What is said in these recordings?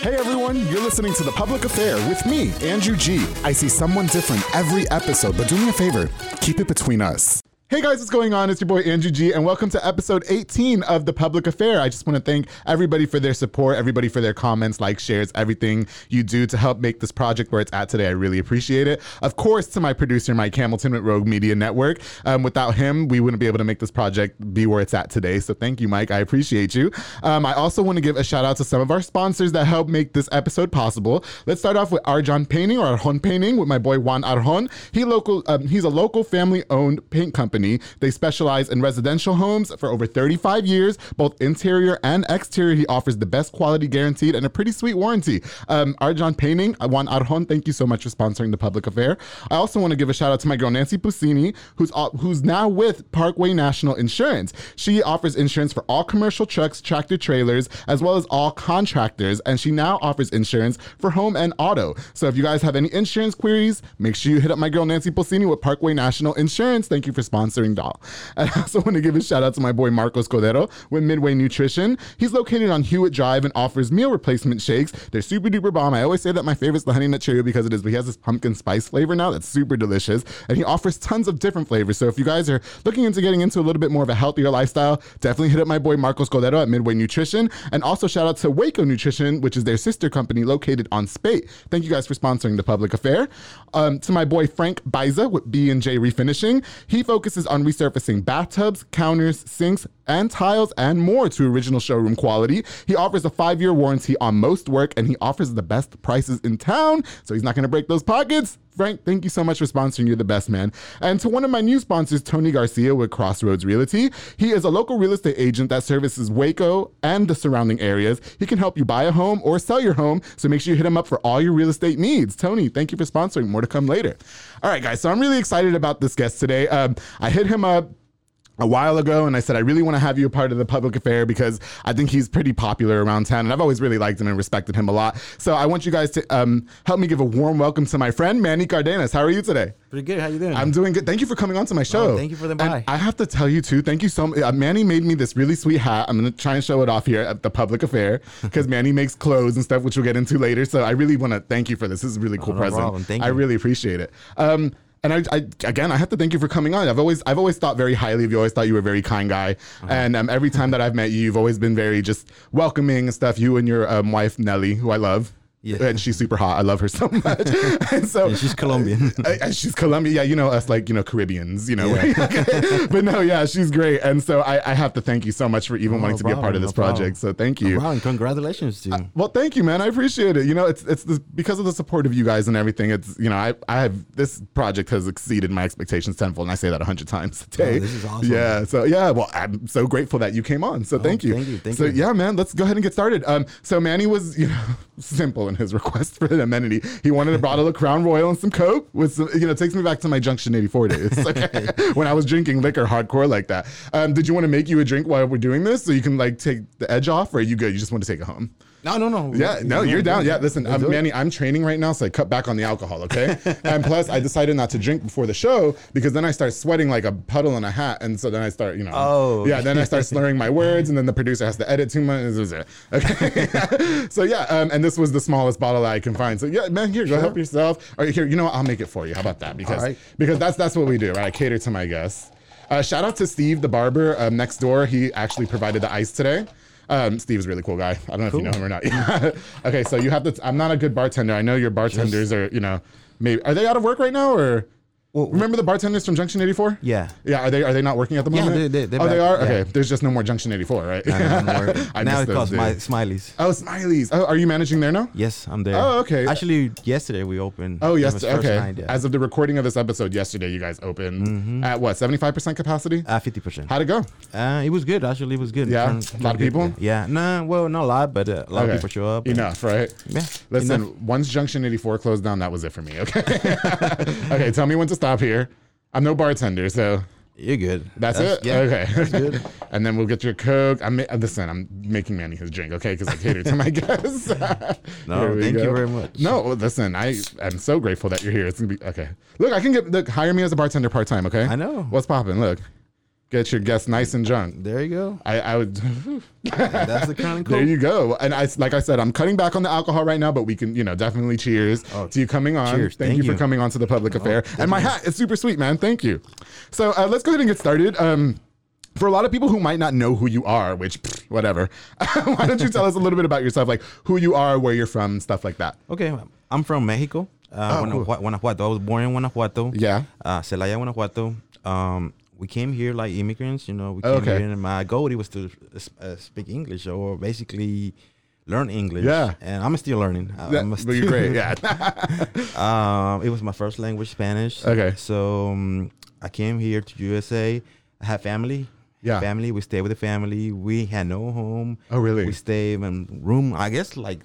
Hey everyone, you're listening to The Public Affair with me, Andrew G. I see someone different every episode, but do me a favor, keep it between us. Hey guys, what's going on? It's your boy Andrew G, and welcome to episode 18 of The Public Affair. I just want to thank everybody for their support, everybody for their comments, likes, shares, everything you do to help make this project where it's at today. I really appreciate it. Of course, to my producer, Mike Hamilton with Rogue Media Network. Um, without him, we wouldn't be able to make this project be where it's at today. So thank you, Mike. I appreciate you. Um, I also want to give a shout out to some of our sponsors that help make this episode possible. Let's start off with Arjan Painting or Arjon Painting with my boy Juan Arjon. He local, um, he's a local family-owned paint company company. They specialize in residential homes for over 35 years, both interior and exterior. He offers the best quality guaranteed and a pretty sweet warranty. Um, Arjan Painting, Juan Arjon, thank you so much for sponsoring the public affair. I also want to give a shout out to my girl Nancy Pusini, who's who's now with Parkway National Insurance. She offers insurance for all commercial trucks, tractor trailers, as well as all contractors, and she now offers insurance for home and auto. So if you guys have any insurance queries, make sure you hit up my girl Nancy Pusini with Parkway National Insurance. Thank you for sponsoring sponsoring doll. I also want to give a shout out to my boy Marcos Cordero with Midway Nutrition. He's located on Hewitt Drive and offers meal replacement shakes. They're super duper bomb. I always say that my favorite is the honey nut Cheerio because it is, but he has this pumpkin spice flavor now that's super delicious. And he offers tons of different flavors. So if you guys are looking into getting into a little bit more of a healthier lifestyle, definitely hit up my boy Marcos Cordero at Midway Nutrition. And also shout out to Waco Nutrition, which is their sister company located on Spate. Thank you guys for sponsoring the public affair. Um, to my boy Frank Biza with B&J Refinishing. He focuses on resurfacing bathtubs, counters, sinks, and tiles and more to original showroom quality. He offers a five year warranty on most work and he offers the best prices in town, so he's not gonna break those pockets. Frank, thank you so much for sponsoring. You're the best, man. And to one of my new sponsors, Tony Garcia with Crossroads Realty. He is a local real estate agent that services Waco and the surrounding areas. He can help you buy a home or sell your home, so make sure you hit him up for all your real estate needs. Tony, thank you for sponsoring. More to come later. All right, guys, so I'm really excited about this guest today. Um, I hit him up a while ago and I said I really want to have you a part of the public affair because I think he's pretty popular around town and I've always really liked him and respected him a lot. So I want you guys to um, help me give a warm welcome to my friend Manny Cardenas. How are you today? Pretty good. How you doing? I'm doing good. Thank you for coming on to my show. Oh, thank you for the invite. I have to tell you too. Thank you so much. Uh, Manny made me this really sweet hat. I'm gonna try and show it off here at the public affair because Manny makes clothes and stuff, which we'll get into later. So I really want to thank you for this. This is a really cool Oh, no present. I really appreciate it. Um, and I, I, again, I have to thank you for coming on. I've always, I've always thought very highly of you. Always thought you were a very kind guy. Uh-huh. And um, every time that I've met you, you've always been very just welcoming and stuff. You and your um, wife Nelly, who I love. Yeah. And she's super hot. I love her so much. and so Yeah, she's Colombian. uh, uh, she's Colombian. Yeah, you know us like you know Caribbeans. You know, but no, yeah, she's great. And so I, I have to thank you so much for even No wanting to be a part of this no problem. project. So thank you. Wow, and congratulations to you. Well, thank you, man. I appreciate it. You know, it's it's because of the support of you guys and everything. It's you know, I I have this project has exceeded my expectations tenfold, and I say that a hundred times a day. Oh, this is awesome. Yeah. So yeah, well, I'm so grateful that you came on. So thank you. thank you, thank so you. yeah, man, let's go ahead and get started. Um, so Manny was you know simple in his request for an amenity. He wanted a bottle of Crown Royal and some Coke with some, you know, takes me back to my Junction '84 days okay? when I was drinking liquor hardcore like that. Um, did you want to make you a drink while we're doing this so you can like take the edge off, or are you good? You just want to take it home? No, no, no. Yeah, no, you're down. Yeah, listen, it. Manny, I'm training right now, so I cut back on the alcohol, okay? and plus, I decided not to drink before the show because then I start sweating like a puddle in a hat, and so then I start, you know, Oh. yeah, then I start slurring my words, and then the producer has to edit too much. Is it okay, so yeah, um, and this was the smallest bottle I can find. So yeah, man, here, go help yourself. Or here, you know what? I'll make it for you. How about that? Because right. because that's that's what we do, right? I cater to my guests. Uh, shout out to Steve, the barber um, next door. He actually provided the ice today. Um, Steve's a really cool guy. I don't know if you know him or not. okay, so you have to. I'm not a good bartender. I know your bartenders are. You know, maybe are they out of work right now or? Well, Remember the bartenders from Junction 84? Yeah. Yeah, are they are they not working at the Yeah, moment? they- they- they're oh, they back. are. Yeah. Okay, there's just no more Junction 84, right? I don't more. I now miss it those calls my days. Smileys. Oh, Smileys. Oh, are you managing there now? Yes, I'm there. Oh, okay. Actually, yesterday we opened. Oh, It yes. was first Okay. night, yeah. As of the recording of this episode yesterday, you guys opened Mm-hmm. at what 75% capacity? uh, 50%. How'd it go? Uh, it was good. Actually, it was good. Yeah? Turned- A lot of turned good, people? Yeah. Nah, well, not a lot, but uh, a lot Okay. of people show up. and- Enough, right? Yeah. Listen, enough. once Junction 84 closed down, that was it for me. Okay. okay. Tell me when to stop here. I'm no bartender, so You're good. that's, it. Yeah. Okay. That's good. and then we'll get your coke. I'm uh, listen. I'm making Manny his drink, okay? Because I cater to my guests. No, thank you very much. No, listen. I am so grateful that you're here. It's gonna be okay. Look, I can get look. Hire me as a bartender part time, okay? I know. What's popping? Look, get your guests nice and drunk. There you go. I, I would. That's the kind of cool. There you go. And I, like I said, I'm cutting back on the alcohol right now, but we can, you know, definitely cheers Oh, to you coming on. cheers. Thank, Thank you for coming on to the public affair. And my hat is super sweet, man. Thank you. So uh, let's go ahead and get started. Um, for a lot of people who might not know who you are, which pfft, whatever, why don't you tell us a little bit about yourself, like who you are, where you're from, stuff like that. Okay, I'm from Mexico. Uh, Oh, cool. Guanajuato. I was born in Guanajuato. Yeah. Uh, Celaya, Guanajuato. Um, we came here like immigrants. You know, we came Okay. here, and my goal was to uh, speak English or basically learn English. Yeah. and I'm still learning. I- Yeah, I'm but you're great. Yeah. um, it was my first language, Spanish. Okay. So um, I came here to USA. I have family. Yeah. Family. We stay with the family. We had no home. Oh, really? We stayed in room. I guess like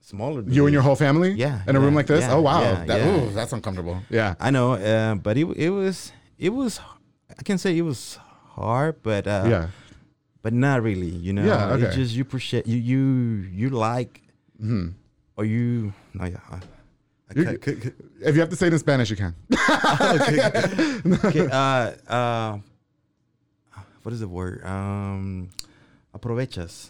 smaller. you and your whole family? Yeah, In a room like this? yeah, oh, wow. yeah, that, ooh, that's uncomfortable. Yeah. I know, uh, but it it was it was I can say it was hard, but uh, yeah. but not really. You know, Yeah, okay. It's just you appreciate you you you like Mhm. or you. No, yeah. I, I If you have to say it in Spanish, you can. okay, uh, uh, what is the word? Um, aprovechas.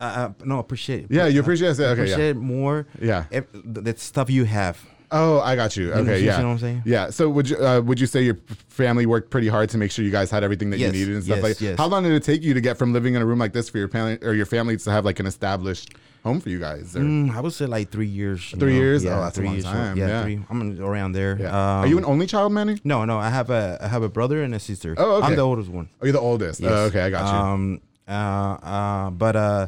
Uh, uh, no, appreciate. Yeah, you appreciate it. Okay, yeah. appreciate more. Yeah. If, the, the stuff you have. Oh, I got you. You know- Okay, you yeah. see what I'm saying? Yeah. So would you uh, would you say your family worked pretty hard to make sure you guys had everything that Yes, you needed and stuff yes, like? yes. How long did it take you to get from living in a room like this for your family or your family to have like an established home for you guys? Mm, I would say like three years. Three know? years? Yeah, Oh, that's a three long years. time, Yeah, yeah. three. I'm around there. yeah. Um, Are you an only child, Manny? No, no. I have a I have a brother and a sister. Oh, okay. I'm the oldest one. Are you're the oldest? Yes. Oh, okay, I got you. Um, uh, uh, but uh,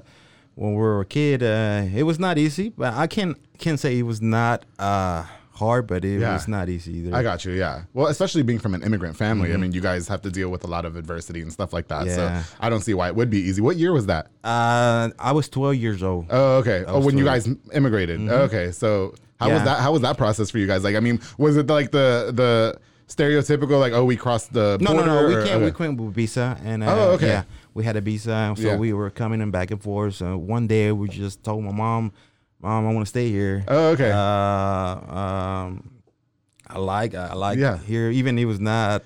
when we were a kid, uh, it was not easy. But I can can say it was not uh hard, but it Yeah. was not easy either. I got you. Yeah. Well, especially being from an immigrant family, I mean, you guys have to deal with a lot of adversity and stuff like that. Mm-hmm. Yeah. So I don't see why it would be easy. What year was that? Uh, I was 12 years old. Oh, okay. Oh, when you guys immigrated. Okay. So how was that? How was that process for you guys? Like, I mean, was it like the the stereotypical like, oh, we crossed the no, no, border? no. We or- can't. We okay. couldn't with visa, and uh, Oh, okay. yeah, we had a visa, so Yeah. we were coming and back and forth. So one day we just told my mom, "Mom, I want to stay here." Oh, okay. Uh, um, I like I like Yeah. here. Even it was not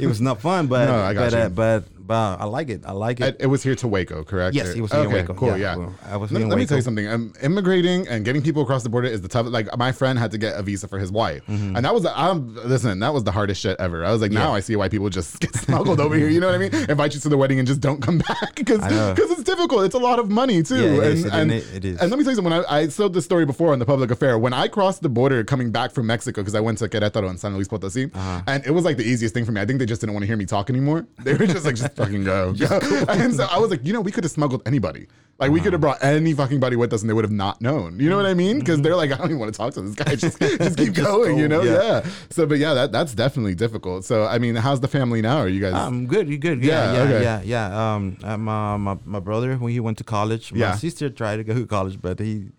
it was not fun, but No, I got but, you. uh, but but I like it. I like it. It, it was here to Waco, correct? Yes, it was here in okay, Waco. Cool, Yeah, yeah. I was let, let me tell you something. Um, immigrating and getting people across the border is the tough. Like my friend had to get a visa for his wife, Mm-hmm. and that was I'm listen. That was the hardest shit ever. I was like, now Yeah. I see why people just get smuggled over here. You know what I mean? Invite you to the wedding and just don't come back because know. it's difficult. It's a lot of money too. Yeah, it and, is, it- and, it- it is. And let me tell you something. When I, I told this story before on the public affair, when I crossed the border coming back from Mexico because I went to Querétaro and San Luis Potosí, Uh-huh. and it was like the easiest thing for me. I think they just didn't want to hear me talk anymore. They were just like, just fucking go. go. And so I was like, you know, we could have smuggled anybody. Like we could have brought any fucking body with us, and they would have not known. You know what I mean? Because they're like, I don't even want to talk to this guy. Just, just keep Just going. You know? Yeah. yeah. So, but yeah, that that's definitely difficult. So, I mean, how's the family now? Are you guys? I'm good. You good? Yeah, Yeah, yeah, okay. yeah, yeah. Um, uh, my, my my brother when he went to college. My Yeah. sister tried to go to college, but he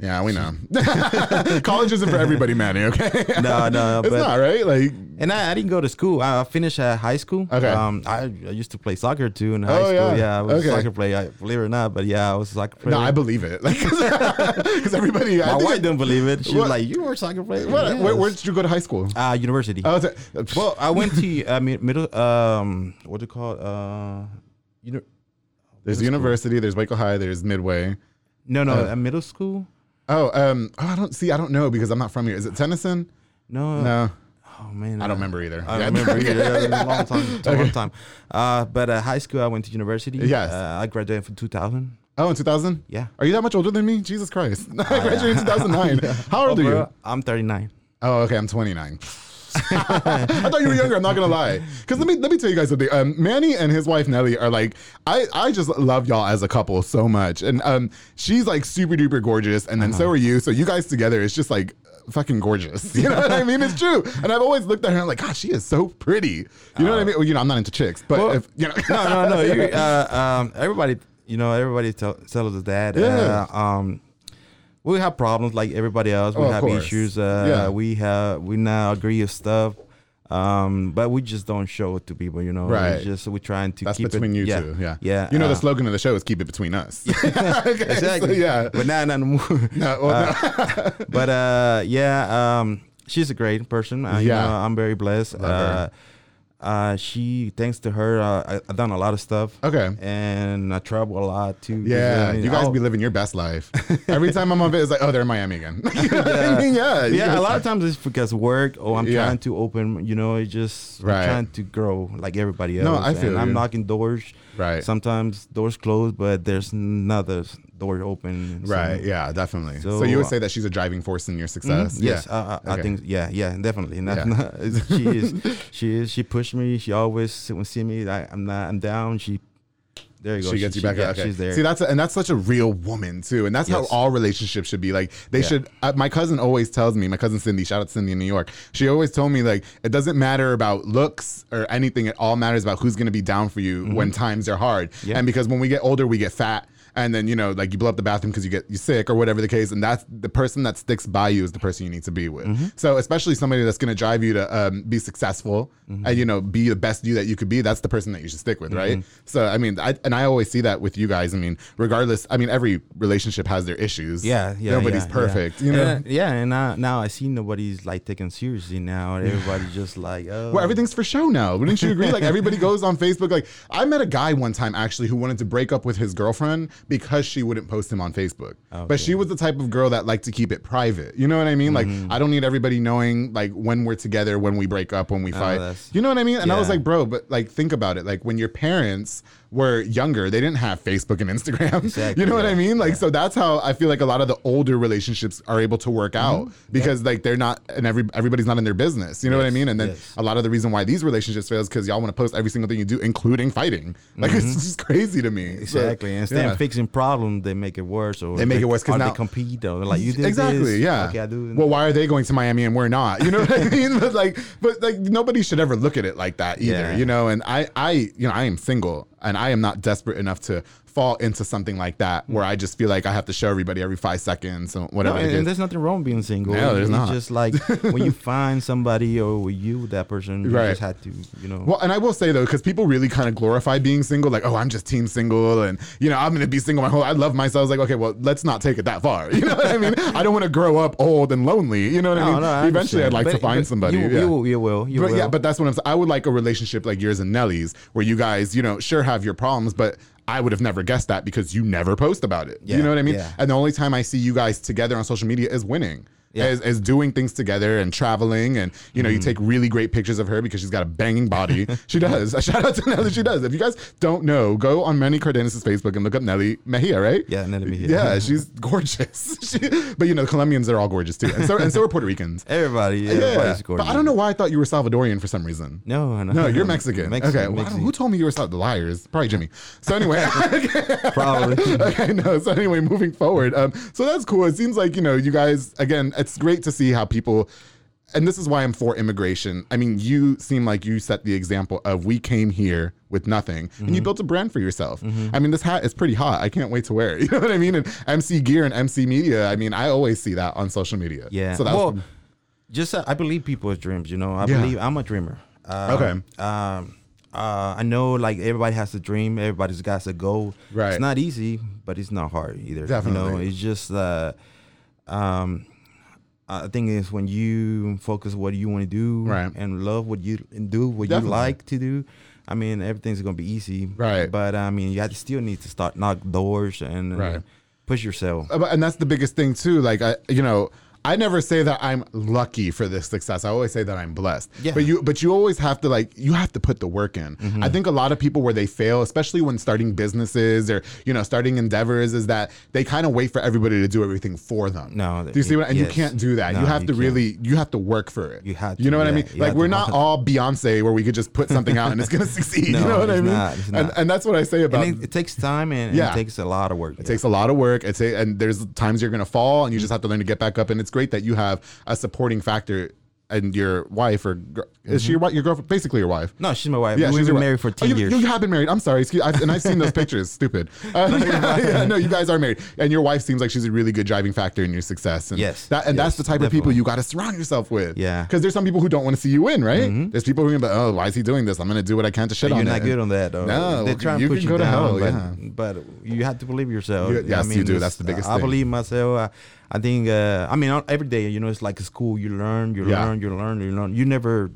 yeah, we know. College isn't for everybody, Manny. Okay. No, no, it's but- not right. Like, and I, I didn't go to school. I finished at high school. Okay. Um, I, I used to play soccer too in high Oh, school. yeah. Yeah, I was Okay. a soccer player. I, believe it or not, but yeah, I was a soccer player. no, I believe it. Like, because everybody. I My think wife it- didn't believe it. She What? was like, "You were a soccer player." What, Yes. where, where did you go to high school? Uh, university. Oh, it's well, I went to uh, mi- middle. Um, what do you call it? Uh, you know, there's middle school. university. There's Waco High. There's Midway. no, no, Uh, uh, middle school. Oh, um, oh, I don't see. I don't know because I'm not from here. Is it Tennyson? No, No, Oh man, I don't remember either. I don't remember either. It was a long time. A long time. Uh, but uh, high school, I went to university. Yes. Uh, I graduated from 2000. Oh, in 2000. Yeah. Are you that much older than me? Jesus Christ! I graduated in 2009. How old are you? I'm 39. Oh, okay. I'm 29. I thought you were younger. I'm not gonna lie. Because let me let me tell you guys something. Um, Manny and his wife Nelly are like I I just love y'all as a couple so much, and um, she's like super duper gorgeous, and then so are you. So you guys together is just like fucking gorgeous. You know what I mean? It's true. And I've always looked at her and I'm like, God, she is so pretty. You know what I mean? Well, you know, I'm not into chicks, but Well, if you know, no, no, no. You, uh, um, everybody, you know, everybody tell, tells us that. Yeah. Uh, um, we have problems like everybody else. We Oh, have course. issues. Uh, Yeah. We have we not agree with stuff. Um, but we just don't show it to people, you know. Right. It's just we're trying to that's keep between it, you yeah, two. Yeah. yeah. You know, the uh, slogan of the show is keep it between us. Okay, exactly. so, yeah. But now, not anymore. No, well, no. but uh, yeah, um, she's a great person. Uh, you Yeah. know, I'm very blessed. Uh, she, thanks to her, uh, I, I've done a lot of stuff. Okay. And I travel a lot too. Yeah, I mean, you guys I'll- be living your best life. Every time I'm on it, it's like, oh, they're in Miami again. You know what I mean? yeah, yeah, a lot of times it's because work Oh, I'm Yeah. trying to open, you know, it's just Right. trying to grow like everybody else. No, I feel and I'm knocking doors. Right. Sometimes doors close, but there's another s- door open. So- Right. Yeah. Definitely. So, So, you would say that she's a driving force in your Mhm. success. Yes, Yeah. I, I, I Okay. think. Yeah, yeah, definitely. Not, Yeah. not- she is. She is. She pushed me. She always when see me. I, I'm not. I'm down. She. There you go. She gets you back yeah, up. Okay. She's there. See, that's a, and that's such a real woman too, and that's how all relationships should be. Like they Yeah. should. Uh, my cousin always tells me. My cousin Cindy, shout out to Cindy in New York. She always told me like it doesn't matter about looks or anything. It all matters about who's going to be down for you when times are hard. Mm-hmm. Yeah. And because when we get older, we get fat. And then you know, like you blow up the bathroom because you get you sick or whatever the case, and that's the person that sticks by you is the person you need to be with. Mm-hmm. So especially somebody that's going to drive you to um, be successful Mm-hmm. and you know be the best you that you could be. That's the person that you should stick with, right? So I mean, I, and I always see that with you guys. I mean, regardless, I mean, every relationship has their issues. yeah, yeah. nobody's yeah, perfect. Yeah. You know, And, yeah, and now, now I see nobody's like taken seriously now. Everybody's just like, oh. Well, everything's for show now. Wouldn't you agree? Like everybody goes on Facebook. Like I met a guy one time actually who wanted to break up with his girlfriend because she wouldn't post him on Facebook. But she was the type of girl that liked to keep it private. You know what I mean? Like mm-hmm. I don't need everybody knowing like when we're together, when we break up, when we oh, fight. that's- You know what I mean? And I was like, bro, but like think about it. Like when your parents were younger, they didn't have Facebook and Instagram. Exactly, you know what I mean? Like so that's how I feel like a lot of the older relationships are able to work out because like they're not and every everybody's not in their business. You know what I mean? And then yes. a lot of the reason why these relationships fail is because y'all want to post every single thing you do, including fighting. Like it's just crazy to me. So, Mm-hmm. Exactly. Instead yeah. of fixing problems, they make it worse. Or They make it worse because now- they compete. Or they're like you did exactly, this. yeah. Okay, I do. Well, why are they going to Miami and we're not? You know what I mean? But like, but like, nobody should ever look at it like that either. Yeah. You know, and I, I, you know, I am single and I am not desperate enough to fall into something like that hmm. where I just feel like I have to show everybody every five seconds or No, whatever. and, and there's nothing wrong with being single. No, there's it's not. just like when you find somebody or with you that person, you Right. just had to, you know. Well, and I will say though, because people really kind of glorify being single, like, oh, I'm just team single, and you know, I'm gonna be single my whole. I love myself. I was like, okay, well, let's not take it that far. You know what I mean? I don't want to grow up old and lonely. You know what I mean? no, I Eventually, I'd like to find somebody. You, yeah. you, will, you will. You but will. yeah, but that's what I'm saying. I would like a relationship like yours and Nelly's, where you guys, you know, sure have your problems, but I would have never guessed that because you never post about it. you know what I mean? yeah. And the only time I see you guys together on social media is winning. Yeah. As, as doing things together and traveling and you know you take really great pictures of her because she's got a banging body she does a shout out to Nelly she does if you guys don't know go on Manny Cardenas' Facebook and look up Nelly Mejia right Yeah, Nelly Mejia. yeah she's gorgeous she, but you know the Colombians are all gorgeous too and so and so are Puerto Ricans everybody, yeah, everybody's but. I don't know why I thought you were Salvadorian for some reason No, no, no, you're Mexican. Mexican, okay, well, Mexican. who told me you were? The liars, probably Jimmy. So anyway, Probably. okay, no. So anyway, moving forward, um, so that's cool. It seems like you know, you guys again. It's great to see how people, and this is why I'm for immigration. I mean, you seem like you set the example of we came here with nothing, and you Mm-hmm. built a brand for yourself. I mean, this hat is pretty hot. I can't wait to wear it. You know what I mean? And MC Gear and MC Media. I mean, I always see that on social media. Yeah. So that's well, just uh, I believe people's dreams. You know, I Yeah. believe I'm a dreamer. Uh, Okay. Um. Uh, I know, like everybody has a dream. Everybody's got a goal. Right. It's not easy, but it's not hard either. Definitely. You know, it's just uh, um, I think it's when you focus what you want to do, Right. and love what you and do what Definitely. you like to do. I mean, everything's gonna be easy, Right. But I mean, you still need to start knock doors and uh, Right. push yourself. Uh, and that's the biggest thing too like i you know I never say that I'm lucky for this success. I always say that I'm blessed. Yeah. But you but you always have to like you have to put the work in. Mm-hmm. I think a lot of people where they fail, especially when starting businesses or you know starting endeavors, is that they kind of wait for everybody to do everything for them. No, do you see what? And you can't do that. you have you to can't. really you have to work for it. You have To, You know what I mean? Like we're not all Beyonce where we could just put something out and it's gonna succeed. no, you know what I mean? not, And and that's what I say about And it, it takes time and Yeah. it takes a lot of work. it takes a lot of work. It's a, and there's times you're gonna fall, and you just have to learn to get back up. And it's great that you have a supporting factor and your wife or gr- is she your wife? Your girlfriend, basically your wife. No, she's my wife. Yeah, We've she's been your married for Oh, 10 you, years. You have been married. I'm sorry, excuse, I've, and I've seen those pictures. Stupid. Uh, yeah, no, you guys are married, and your wife seems like she's a really good driving factor in your success. And Yes, that, and that's yes, the type of people definitely. you got to surround yourself with. Yeah. because there's some people who don't want to see you win, right? There's people who are like, oh, why is he doing this? I'm gonna do what I can to shit on you're it. not good on that, though. No, they try and you push can you go to down, hell, but, yeah. but you have to believe yourself. You- yes, you do. That's the biggest I thing. believe myself. I, I think. Uh, I mean, every day, you know, it's like a school. You learn, you Yeah. learn, you learn, you learn. You never,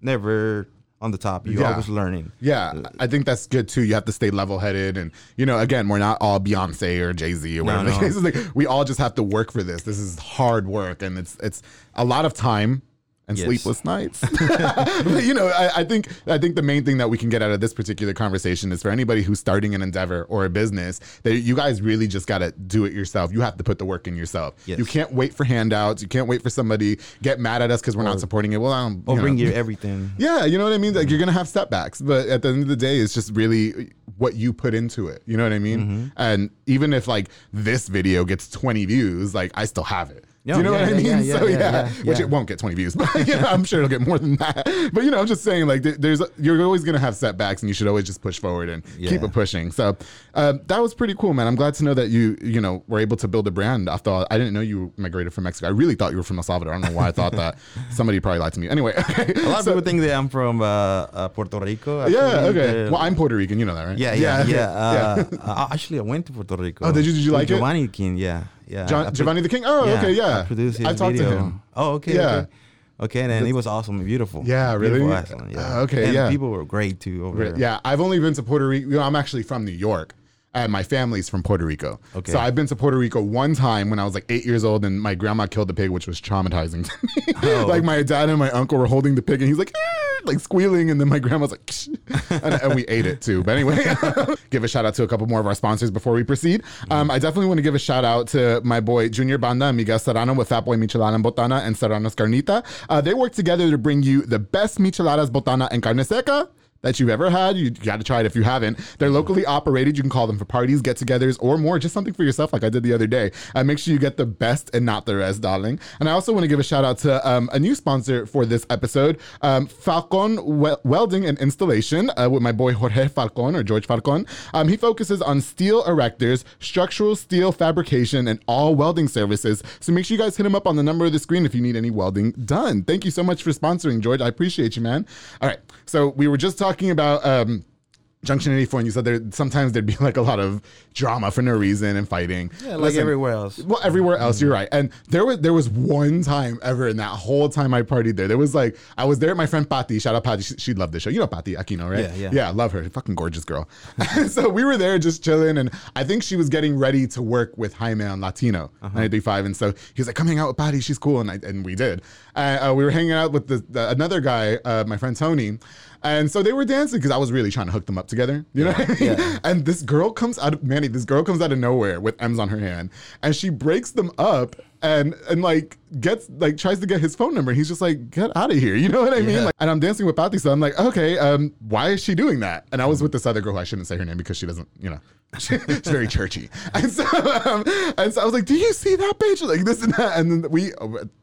never on the top. You're Yeah. always learning. Yeah, I think that's good too. You have to stay level headed, and you know, again, we're not all Beyonce or Jay Z or whatever no. is. Like, we all just have to work for this. This is hard work, and it's it's a lot of time and Yes. sleepless nights. but, you know, I, I think I think the main thing that we can get out of this particular conversation is for anybody who's starting an endeavor or a business that you guys really just got to do it yourself. You have to put the work in yourself. Yes. You can't wait for handouts. You can't wait for somebody get mad at us because we're not supporting it. Well, I don't. Or you bring know. you everything. Yeah, you know what I mean? Like you're gonna have setbacks, but at the end of the day, it's just really what you put into it. You know what I mean? Mm-hmm. And even if like this video gets 20 views, like I still have it. Yeah, Do you know yeah, what I mean? yeah, yeah, so yeah, yeah, yeah, which it won't get 20 views, but you know, I'm sure it'll get more than that. But you know, I'm just saying like there's you're always gonna have setbacks, and you should always just push forward and keep it pushing. So uh, that was pretty cool, man. I'm glad to know that you you know were able to build a brand. After all, I didn't know you migrated from Mexico. I really thought you were from El Salvador. I don't know why I thought that. Somebody probably lied to me. Anyway, okay. A lot of people think that I'm from uh, uh, Puerto Rico. yeah, okay. well, I'm Puerto Rican. You know that, right? Yeah, yeah, okay. yeah. Uh, uh, actually, I went to Puerto Rico. Oh, did you- did you like it? Giovanni King, yeah, yeah. John- I Giovanni the King? Oh, okay, yeah. I produced his I talked to video. him. Oh, okay. Yeah. Okay. Okay, and it was awesome and beautiful. Yeah, really? Beautiful, yeah. Uh, okay, and yeah. people were great too over there. Yeah, I've only been to Puerto Rico. You know, I'm actually from New York. And my family's from Puerto Rico. Okay. So I've been to Puerto Rico one time when I was like eight years old, and my grandma killed the pig, which was traumatizing to me. Oh. like my dad and my uncle were holding the pig, and he's like, "Eh," like squealing, and then my grandma's like, and, and we ate it too. But anyway, give a shout out to a couple more of our sponsors before we proceed. Um, I definitely want to give a shout out to my boy Junior Banda, Miguel Serrano with Fat Boy Michelada and Botana and Serrano's Carnita. Uh, they work together to bring you the best micheladas, botana, and carne seca that you've ever had. You got to try it if you haven't. They're locally operated. You can call them for parties, get togethers, or more, just something for yourself, like I did the other day. Uh, make sure you get the best and not the rest, darling. And I also want to give a shout out to um, a new sponsor for this episode, um, Falcon Wel- Welding and Installation, uh, with my boy Jorge Falcon or George Falcon. Um, he focuses on steel erectors, structural steel fabrication, and all welding services. So make sure you guys hit him up on the number of the screen if you need any welding done. Thank you so much for sponsoring, George. I appreciate you, man. All right. So we were just talking about. Um, Junction 84, and you said there sometimes there'd be like a lot of drama for no reason and fighting. Yeah, like Listen, everywhere else. well, everywhere else, you're right. And there was there was one time ever in that whole time I partied there. There was like I was there at my friend Patty. Shout out Patty. She, she loved the show. You know Patty Aquino, right? Yeah, yeah. Yeah, I love her. Fucking gorgeous girl. so we were there just chilling, and I think she was getting ready to work with Jaime on Latino Uh-huh. 935. And so he was like, "Come hang out with Patty. She's cool." And I, and we did. Uh, uh, we were hanging out with the, the another guy, uh, my friend Tony. And so they were dancing because I was really trying to hook them up together. You know what I mean? yeah. And this girl comes out of Manny, this girl comes out of nowhere with M's on her hand and she breaks them up and and like gets like tries to get his phone number. He's just like, get out of here. You know what I mean? Like, and I'm dancing with so I'm like, okay, um, why is she doing that? And I was with this other girl who I shouldn't say her name because she doesn't, you know. She's very churchy, and so um, and so I was like, "Do you see that bitch?" Like this and that, and then we,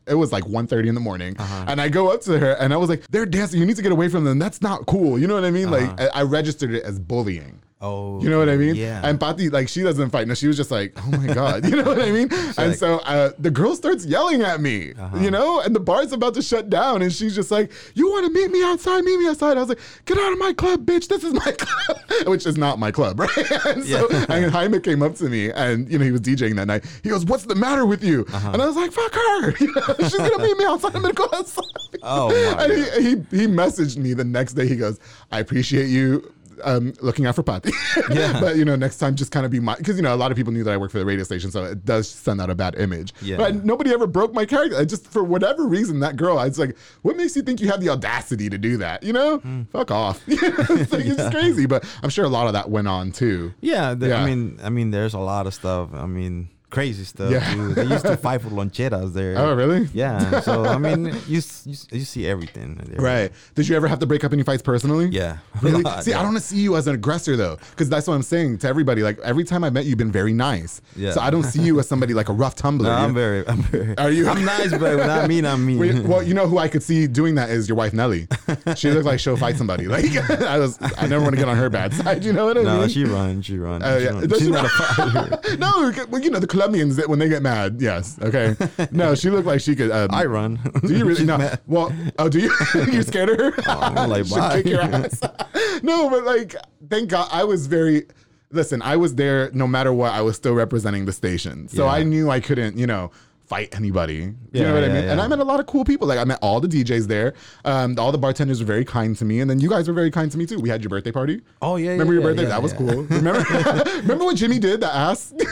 it was like 1.30 in the morning, and I go up to her and I was like, "They're dancing. You need to get away from them. That's not cool." You know what I mean? Like I, I registered it as bullying. Oh, You know what I mean? Yeah. And Patty, like, she doesn't fight. No, she was just like, oh my God. You know what I mean? and like- so uh, the girl starts yelling at me, you know, and the bar's about to shut down. And she's just like, you want to meet me outside? Meet me outside. I was like, get out of my club, bitch. This is my club, which is not my club, right? and so Yeah. and Jaime came up to me and, you know, he was DJing that night. He goes, what's the matter with you? And I was like, fuck her. You know, she's going to meet me outside. I'm going to go outside. Oh, my And he, he, he messaged me the next day. He goes, I appreciate you um, looking out for Patty. Yeah. but you know, next time just kind of be my because you know a lot of people knew that I work for the radio station, so it does send out a bad image. Yeah. But nobody ever broke my character. I just for whatever reason, that girl, I was like, what makes you think you have the audacity to do that? You know, Hmm. fuck off. it's like it's crazy. But I'm sure a lot of that went on too. Yeah, the, Yeah. I mean, I mean, there's a lot of stuff. I mean, crazy stuff. Yeah. too. They used to fight for loncheras there. Oh, really? Yeah. So I mean, you you, you see everything. there. Right. Did you ever have to break up any fights personally? Yeah. Really? Lot, See, I don't see you as an aggressor though, because that's what I'm saying to everybody. Like every time I met you, you've been very nice. Yeah. So I don't see you as somebody like a rough tumbler. No, I'm very, I'm very. Are you- I'm nice, but when I mean, I mean. Well, you know who I could see doing that is your wife Nelly. She looks like she'll fight somebody. Like I was, I never want to get on her bad side. You know what I no, mean? she run, she run. Oh, she yeah. run. She's she not a fighter. no, well, you know the Colombians that when they get mad. Yes. Okay. No, she looked like she could. Um, I run. Do you really? No. mad. Well, oh, do you? You're scared of her? I'm like, bye. kick your ass. no, but like, thank God, I was very. Listen, I was there. No matter what, I was still representing the station, so Yeah. I knew I couldn't, you know, fight anybody. You know what I yeah, mean? And. I met a lot of cool people. Like I met all the DJs there. Um, all the bartenders were very kind to me, and then you guys were very kind to me too. We had your birthday party. Oh yeah. Remember yeah, your birthday? yeah, that was cool. Remember? remember what Jimmy did? The ass.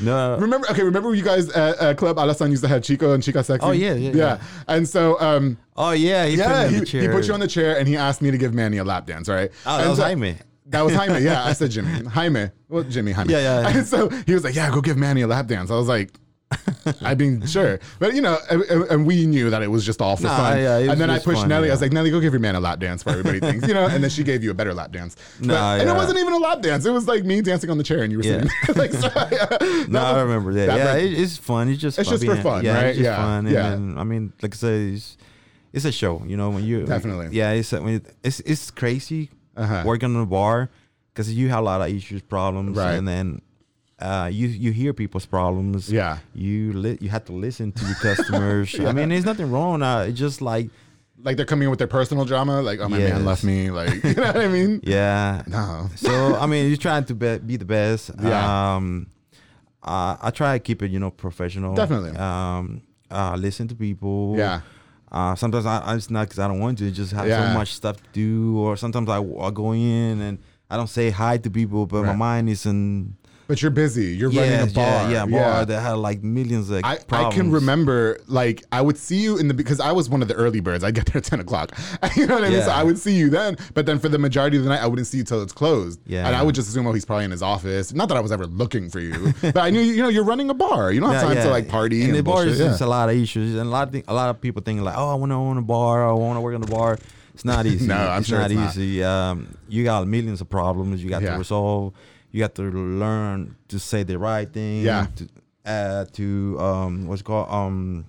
No. Remember? Okay, remember you guys at, at Club Alasan used to have Chico and Chica Sexy? Oh, yeah, yeah, yeah. yeah. And so, um, Oh yeah. He put yeah, in he, he put you on the chair and he asked me to give Manny a lap dance, right? Oh, that And was so- Jaime. That was Jaime. Yeah, I said Jimmy. Jaime. Well, Jimmy, Jaime. Yeah, yeah, yeah. And so he was like, "Yeah, go give Manny a lap dance." I was like. I mean, sure, but you know, and, and- we knew that it was just all for Nah, fun. yeah, and then I pushed fun, Nelly. I was like, Nelly, go give your man a lap dance for everybody thinks, you know. And then she gave you a better lap dance. But- Nah, and it wasn't even a lap dance. It was like me dancing on the chair, and you were Yeah. sitting. like, so, No, I remember that. that yeah, it's fun. It's just It's fun just for fun, yeah, right? It's just Yeah, fun. And yeah. then, I mean, like I said, it's, it's a show. You know, when you Definitely. yeah, it's when it's it's crazy Uh-huh. working in a bar because you have a lot of issues, problems, Right. and then. Uh, you you hear people's problems. Yeah. You li- you have to listen to your customers. I mean, there's nothing wrong. Uh, it's just like like they're coming in with their personal drama, like, oh my man left me, like you know what I mean? yeah. No. So I mean, you're trying to be, be the best. Yeah. Um, uh, I try to keep it, you know, professional. Definitely. Um, uh, listen to people. Yeah. Uh, sometimes I, I it's not because I don't want to. Just have Yeah. so much stuff to do, or sometimes I, I go in and I don't say hi to people, but my mind is in. But you're busy. You're running a bar. Yeah, yeah, bar that had like millions of I, I can remember like I would see you in the because I was one of the early birds. I get there at ten o'clock. you know what I mean? So Yeah. I would see you then, but then for the majority of the night, I wouldn't see you till it's closed. Yeah. and I would just assume, oh, he's probably in his office. Not that I was ever looking for you, but I knew you know you're running a bar. You don't have time to like party. And And, the bar is Yeah. just a lot of issues, and a lot of thi- a lot of people think like, oh, I want to own a bar, I want to work in the bar. It's not easy. No, I'm it's sure not it's not. easy. Um, you got millions of problems. You got Yeah. to resolve. You have to learn to say the right thing. Yeah. To, uh, to um, what's called um,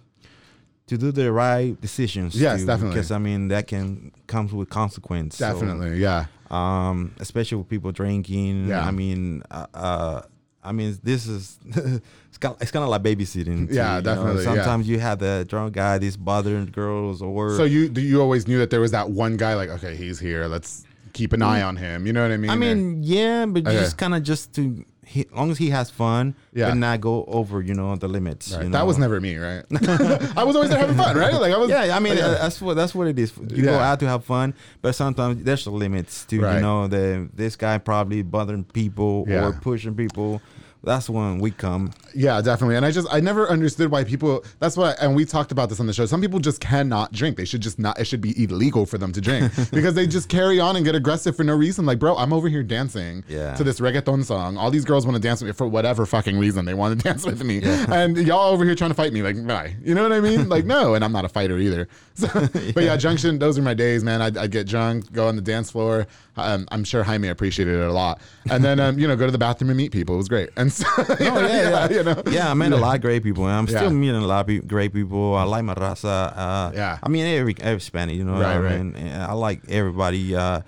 to do the right decisions. Yes, to- definitely. Because I mean that can comes with consequence. So, Definitely, yeah. um, especially with people drinking. Yeah. I mean, uh, uh, I mean, this is it's kind it's kind of like babysitting. too, Yeah, you know? definitely, yeah. Sometimes you have the drunk guy, these bothering girls, or So you do you always knew that there was that one guy like okay he's here let's keep an eye on him you know what I mean I mean, yeah, but Okay. just kind of just to, he, long as he has fun, Yeah. but not go over, you know, the limits. Right. You that was never me right I was always there having fun right like I was Yeah, I mean uh, that's what that's what it is. You go out to have fun, but sometimes there's limits to Right. you know the this guy probably bothering people Yeah. or pushing people. That's when we come. Yeah, definitely. And I just I never understood why people that's why and we talked about this on the show. Some people just cannot drink. They should just not it should be illegal for them to drink because they just carry on and get aggressive for no reason. Like, bro, I'm over here dancing Yeah. to this reggaeton song. All these girls want to dance with me for whatever fucking reason they want to dance with me. And y'all over here trying to fight me like, why? You know what I mean? Like, no, and I'm not a fighter either. So, but yeah, Junction, those are my days, man. I'd, I'd get drunk, go on the dance floor. Um, I'm sure Jaime appreciated it a lot. And then, um, you know, go to the bathroom and meet people. It was great. And so, Oh yeah, yeah, you know? yeah. I met a lot of great people, and I'm still meeting a lot of pe- great people. I like my raza. Uh, Yeah. I mean every every Spanish, you know. Right, I right. mean, I like everybody. Uh,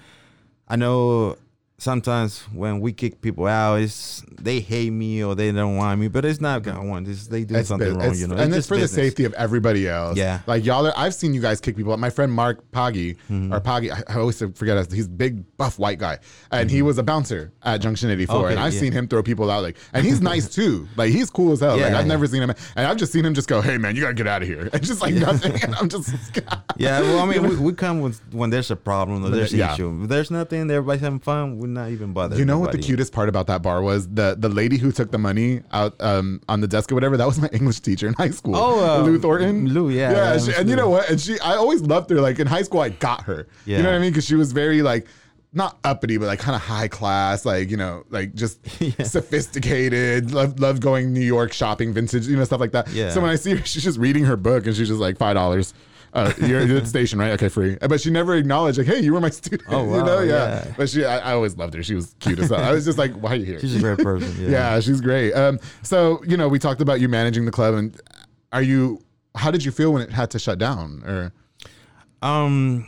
I know sometimes when we kick people out, it's they hate me or they don't want me, but it's not gonna want this. They do It's something wrong, you know. and it's just for the safety of everybody else. Yeah. like y'all. Are, I've seen you guys kick people. out. My friend Mark Poggy Mm-hmm. or Poggy, I, I always forget. His, he's a big buff white guy, and he was a bouncer at Junction 84, Mm-hmm. Okay, and I've yeah. seen him throw people out. Like, and he's nice too. Like he's cool as hell. Yeah, like I've yeah. never seen him, and I've just seen him just go, "Hey man, you gotta get out of here," and just like nothing. And I'm just, Yeah, well, I mean, we, we come with when there's a problem or there's an issue. If there's nothing, everybody's having fun. We're not even bothered. You know what the cutest part about that bar was? The the lady who took the money out um, on the desk or whatever. That was my English teacher in high school. Oh, uh, Lou Thornton. Lou, yeah, yeah. yeah, she- and you know what? And she, I always loved her. Like in high school, I got her. You know what I mean? Because she was very like. Not uppity, but like kind of high class, like you know, like just sophisticated. Love, love going New York shopping, vintage, you know, stuff like that. Yeah. So when I see her, she's just reading her book, and she's just like five dollars. Uh, you're, you're at the station, right? Okay, free. But she never acknowledged, like, hey, you were my student. Oh, you know, wow, yeah. yeah. But she, I, I always loved her. She was cute as hell. I was just like, why are you here? She's a great person. Yeah. yeah, she's great. Um, so you know, we talked about you managing the club, and are you? How did you feel when it had to shut down? Or Um,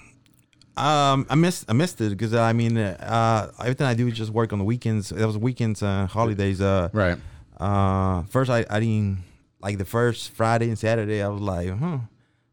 um, I missed I missed it because I mean, uh, everything I do is just work on the weekends. That was weekends, uh, holidays. Uh, right? Uh, first I, I didn't like the first Friday and Saturday. I was like, huh,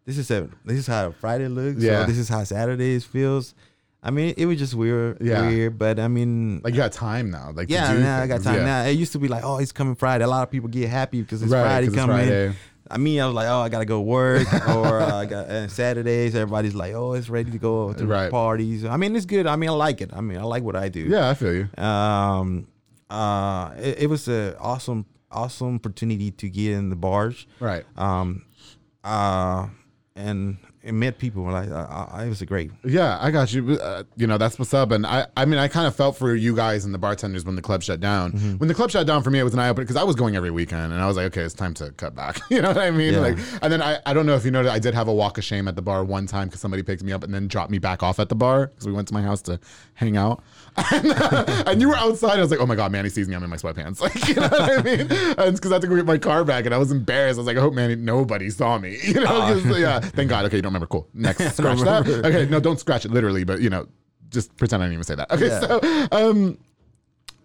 this is a this is how Friday looks. Yeah. This is how Saturdays feels. I mean, it was just weird. Yeah. Weird, but I mean, Like you got time now. Like yeah, now I got time. Yeah. Now it used to be like, oh, it's coming Friday. A lot of people get happy because it's Right, Friday 'cause it's coming. Friday. I mean, I was like, oh, I gotta go work, or uh, I got and Saturdays. Everybody's like, oh, it's ready to go to Right. parties. I mean, it's good. I mean, I like it. I mean, I like what I do. Yeah, I feel you. Um, uh, it, it was an awesome, awesome opportunity to get in the bars. Right. Um, uh, and, and met people. Like, I, uh, it was a great. Yeah, I got you. Uh, you know, that's what's up. And I, I mean, I kind of felt for you guys and the bartenders when the club shut down. Mm-hmm. When the club shut down for me, it was an eye opener because I was going every weekend, and I was like, okay, it's time to cut back. you know what I mean? Yeah. Like, and then I, I don't know if you know that I did have a walk of shame at the bar one time because somebody picked me up and then dropped me back off at the bar because we went to my house to hang out. and, uh, and you were outside. I was like, oh my god, Manny sees me. I'm in my sweatpants. Like, you know what I mean? And because I had to go get my car back, and I was embarrassed. I was like, I hope Manny nobody saw me. You know? 'Cause, yeah. Thank God. Okay, you don't remember. Cool. Next, scratch that. Okay, no, don't scratch it literally, but you know, just pretend I didn't even say that. Okay, Yeah. so um.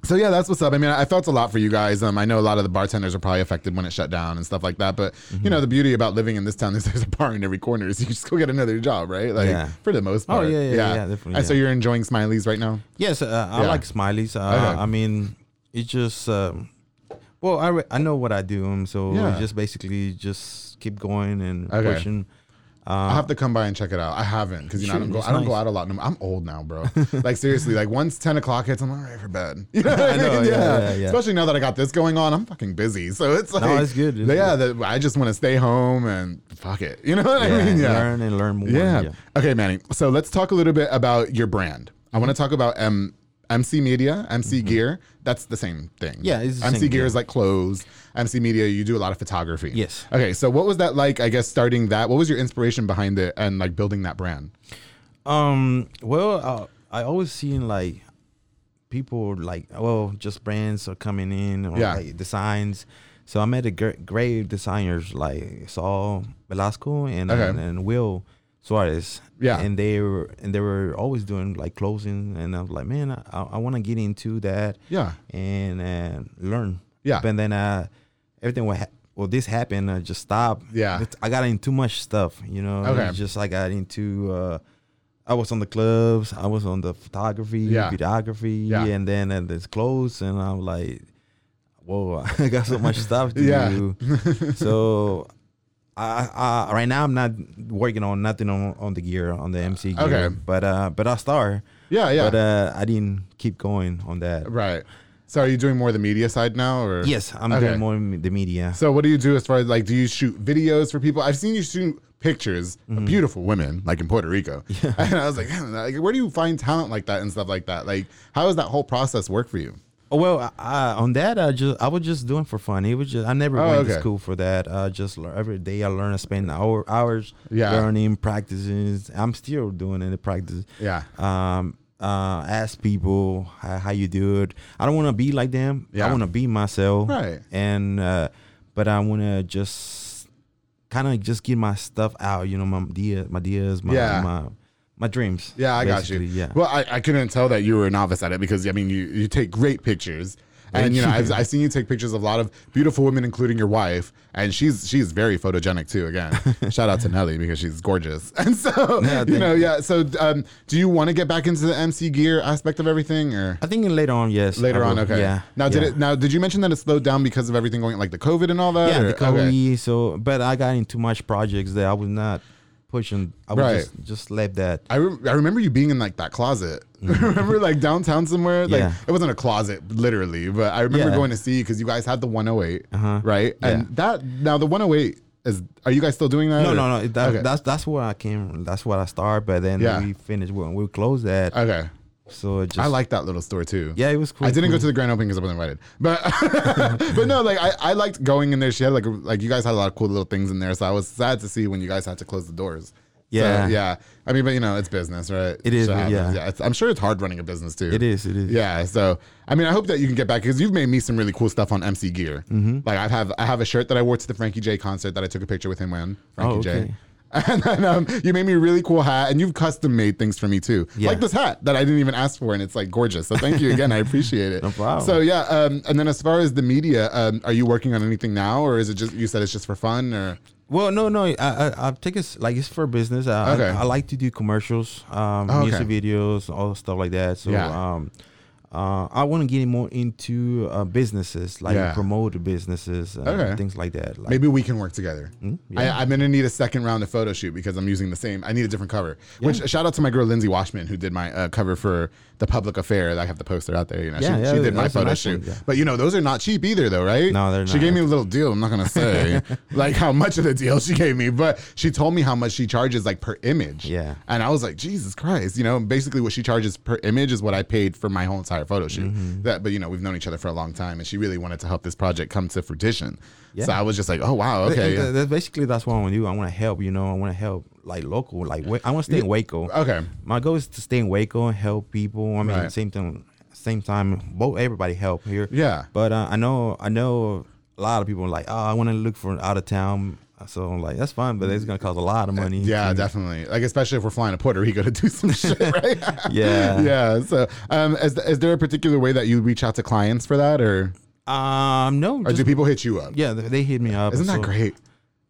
So yeah, that's what's up. I mean, I felt a lot for you guys. Um, I know a lot of the bartenders are probably affected when it shut down and stuff like that. But Mm-hmm. you know, the beauty about living in this town is there's a bar in every corner, so you just go get another job, right? Like Yeah. for the most part. Oh, part. yeah, yeah, yeah, definitely, And so you're enjoying Smileys right now. Yes, uh, I Yeah. like smileys. Uh, Okay. I mean, it's just. Um, well, I, re- I know what I do, um, so Yeah. just basically just keep going and Okay. pushing. I'll Uh, have to come by and check it out. I haven't because you know I don't go. I don't go out a lot. No. I'm old now, bro. like seriously, like once ten o'clock hits, I'm all right for bed. You know I, I know, mean? yeah, yeah, yeah. Especially now that I got this going on, I'm fucking busy. So it's like, no, it's good, it's yeah, the, I just want to stay home and fuck it. You know what yeah, I mean? Yeah. learn and learn more. Yeah. yeah. Okay, Manny. So let's talk a little bit about your brand. I want to talk about um, MC Media, MC Gear. That's the same thing. Mm-hmm. Yeah, MC Gear yeah. is like clothes. MC Media, you do a lot of photography. Yes. Okay, so what was that like? I guess starting that. What was your inspiration behind it and like building that brand? Um. Well, uh, I always seen like people like well, just brands are coming in or Yeah. like designs. So I met a gr- great designers like Saul Velasco and Okay. and, and Will Suarez. Yeah. And they were and they were always doing like closing, and I was like, man, I, I want to get into that. Yeah. And and learn. Yeah. and then uh, everything what. Ha- well, this happened. I just stopped. Yeah. It's- I got into too much stuff. You know. Okay. Just I got into. Uh, I was on the clubs. I was on the photography, Yeah. videography, Yeah. and then at this clothes, and I'm like, whoa, I got so much stuff to do. so, I, I right now I'm not working on nothing on, on the gear on the MC gear, Okay. but uh, but I start. Yeah, yeah. But uh, I didn't keep going on that. right. So are you doing more of the media side now, or Yes, I'm Okay. doing more the media. So what do you do as far as like do you shoot videos for people? I've seen you shoot pictures Mm-hmm. of beautiful women like in Puerto Rico. yeah. And I was like, like, where do you find talent like that and stuff like that? Like how does that whole process work for you? Oh, well, I, on that, I just I was just doing for fun. It was just I never Oh, went okay. to school for that. I just lear- every day I learn. I spend hour, hours Yeah. learning, practices. I'm still doing it, the practice. Yeah. Um. Uh. Ask people how, how you do it. I don't want to be like them. Yeah. I want to be myself. Right. And uh, but I want to just kind of just get my stuff out. You know, my ideas, my ideas, my Yeah. my my dreams. Yeah, I got you. basically, Yeah. Well, I, I couldn't tell that you were a novice at it because I mean you you take great pictures. And you know, I've, I've seen you take pictures of a lot of beautiful women, including your wife, and she's she's very photogenic too. Again, shout out to Nelly because she's gorgeous. And so you thank know, yeah. So, um, do you want to get back into the MC gear aspect of everything, or I think later on, yes. later on? will. Okay. Yeah. Now, did yeah. it? Now, did you mention that it slowed down because of everything going like the COVID and all that? Yeah, or- the COVID. okay. So, but I got into much projects that I was not pushing. I would Right. just just let that. I, I remember you being in like that closet. remember like downtown somewhere? Like Mm-hmm. Yeah. it wasn't a closet literally, but I remember Yeah. going to see you because you guys had the 108, Uh-huh. right? And that now the 108 is. Are you guys still doing that? No, or- no, no. That, okay. That's that's where I came. That's what I started. But then Yeah. we finished when we closed that. okay. So just I like that little store too. Yeah, it was cool. I didn't go to the grand opening because I wasn't invited, but but no, like I, I liked going in there. She had like like you guys had a lot of cool little things in there, so I was sad to see when you guys had to close the doors. So, Yeah. yeah. I mean, but you know, it's business, right? It is, yeah. yeah. I'm sure it's hard running a business too. It is. It is. Yeah, so I mean, I hope that you can get back because you've made me some really cool stuff on MC Gear. Mm-hmm. Like I have, I have a shirt that I wore to the Frankie J concert that I took a picture with him in Frankie Oh, J. okay. And then um, you made me a really cool hat, and you've custom made things for me too, Yeah. like this hat that I didn't even ask for, and it's like gorgeous. So thank you again, I appreciate it. No problem. So yeah, um, and then as far as the media, um, are you working on anything now, or is it just you said it's just for fun, or Well, no, no. I, I, I take it like it's for business. I, Okay. I, I like to do commercials, um, Oh, music videos, all stuff like that. So, Yeah. um, uh, I want to get more into uh, businesses, like Yeah. promote businesses, and Okay. things like that. Like, Maybe we can work together. Hmm? yeah. I, I'm gonna need a second round of photo shoot because I'm using the same. I need a different cover. Which shout out to my girl Lindsay Washman who did my uh, cover for the Public Affair. I have the poster out there. You know, Yeah, she, yeah, she did my photo nice shoot. one, yeah. But you know, those are not cheap either, though, right? No, they're She not. She gave me a little deal. I'm not gonna say like how much of the deal she gave me, but she told me how much she charges like per image. Yeah. And I was like, Jesus Christ, you know, basically what she charges per image is what I paid for my whole entire photo shoot. Mm-hmm. That, but you know, we've known each other for a long time, and she really wanted to help this project come to fruition. Yeah. So I was just like, oh wow, okay. th- th- that's basically that's what I want to do. I want to help. You know, I want to help like local. Like I want to stay in Waco. Okay. My goal is to stay in Waco and help people. I mean, Right. same time, same time, both everybody help here. Yeah. But uh, I know, I know a lot of people are like, oh, I want to look for out of town. So I'm like, that's fine, but it's gonna cost a lot of money. Yeah, definitely. Like especially if we're flying to Puerto Rico to do some shit, right? Yeah. yeah. So, um, is, is there a particular way that you reach out to clients for that, or Um, no. or just- do people hit you up? yeah, they hit me up. Isn't that so- great?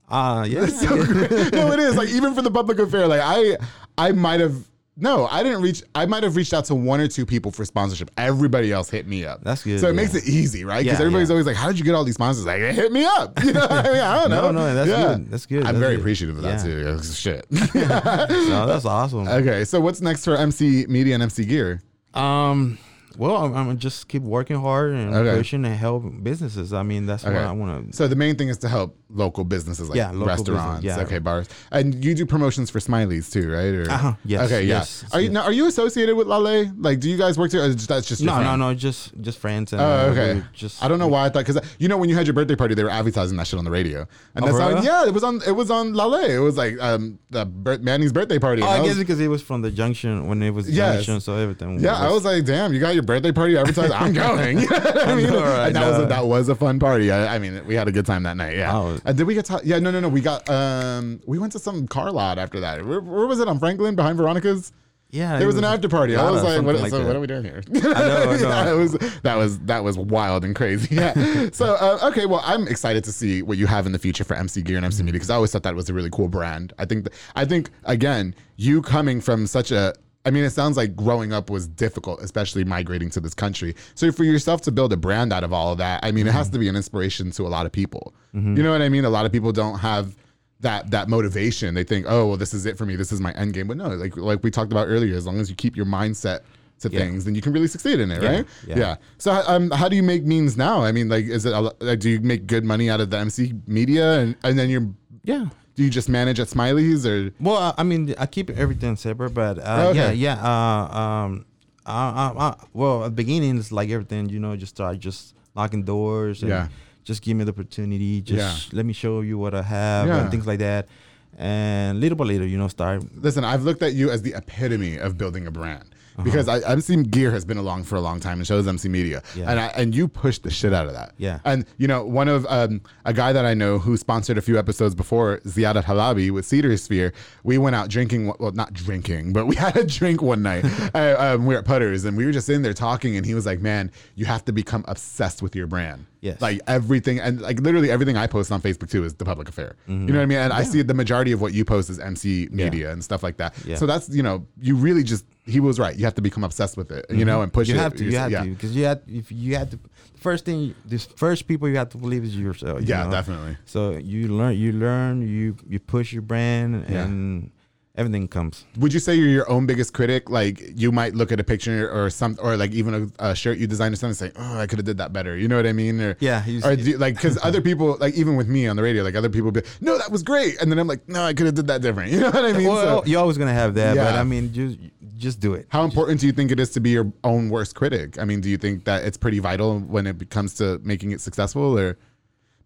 Uh, yeah. So great. no, it is. Like even for the public affair, like I, I might have. No, I didn't reach. I might have reached out to one or two people for sponsorship. Everybody else hit me up. That's good, So it yeah. makes it easy, right? Because Yeah, everybody's yeah. always like, "How did you get all these sponsors?" Like, they hit me up. You know, I mean, I don't know. No, no, that's good. That's good. I'm That's very good. appreciative of that too. Shit. No, that's awesome. okay, so what's next for MC Media and MC Gear? Um, well, I'm, I'm just keep working hard and Okay. pushing and help businesses. I mean, that's Okay. what I want to. So the main thing is to help local businesses like Yeah, local restaurants, business, yeah. okay, bars, and you do promotions for Smileys too, right? Or, Uh-huh, yes, Okay. Yeah. yes, Are you yes. now? Are you associated with Lale? Like, do you guys work together? That's just No, no, friend? no, just just friends. And, Oh, uh, okay. we Just I don't know why I thought because you know when you had your birthday party, they were advertising that shit on the radio, and Oh, that's how, yeah, it was on it was on Lale. It was like um the Manny's birthday party. Oh, I I guess was- because it was from the junction when it was Yes. junction, so everything. yeah, I was like, damn, you got your birthday party advertised. I'm going. You I mean? know, right? and that was a, that was a fun party. I, I mean, we had a good time that night. Yeah. Oh. And did we get to? Yeah, no, no, no. We got um, we went to some car lot after that. Where, where was it on Franklin behind Veronica's? yeah. There was an after party. I was like, what, like so what are we doing here? know, I know. Yeah, was that was that was wild and crazy. Yeah. so uh, okay, well, I'm excited to see what you have in the future for MC Gear and MC Media because I always thought that was a really cool brand. I think th- I think again, you coming from such a I mean, it sounds like growing up was difficult, especially migrating to this country. So for yourself to build a brand out of all of that, I mean, it has to be an inspiration to a lot of people. You know what I mean? A lot of people don't have that that motivation. They think, oh, well, this is it for me. This is my end game. But no, like like we talked about earlier, as long as you keep your mindset to Yeah. things, then you can really succeed in it, Yeah, right? yeah. So um, how do you make means now? I mean, like, is it a like, do you make good money out of the MC media, and and then you're Yeah. Do you just manage at Smiley's or Well, I- mean, I keep everything separate, but uh, Oh, Okay. yeah, yeah. Uh, um, I, I, I, well, at the beginning, it's like everything, you know, just start just locking doors and Yeah. just give me the opportunity. Just let me show you what I have Yeah. and things like that. And little by little, you know, start. listen? I've looked at you as the epitome of building a brand. Because I, MC Gear has been along for a long time and shows MC Media, Yeah. and I, and you pushed the shit out of that. Yeah. And you know, one of um, a guy that I know who sponsored a few episodes before, Ziad Halabi with Cedar Sphere. We went out drinking. Well, not drinking, but we had a drink one night. uh, um, we were at Putters, and we were just in there talking, and he was like, "Man, you have to become obsessed with your brand." Yes. Like everything, and like literally everything I post on Facebook too is the public affair. You know what I mean? And I see the majority of what you post is MC Media and stuff like that. Yeah. So that's you know, you really just he was right. You have to become obsessed with it, you mm-hmm. know, and push you it. have to, you have yeah. to, because you have if you have to. The first thing, this first people you have to believe is yourself. you Yeah, know? definitely. So you learn, you learn, you you push your brand, and everything comes. Would you say you're your own biggest critic? Like you might look at a picture or some, or like even a, a shirt you designed or something, and say, "Oh, I could have did that better." You know what I mean? Or Yeah, you or do, like because other people, like even with me on the radio, like other people be, "No, that was great," and then I'm like, "No, I could have did that different." You know what I mean? well, So- you're always gonna have that, but Yeah. I mean, just just do it. How important do you think it is to be your own worst critic? I mean, do you think that it's pretty vital when it comes to making it successful, or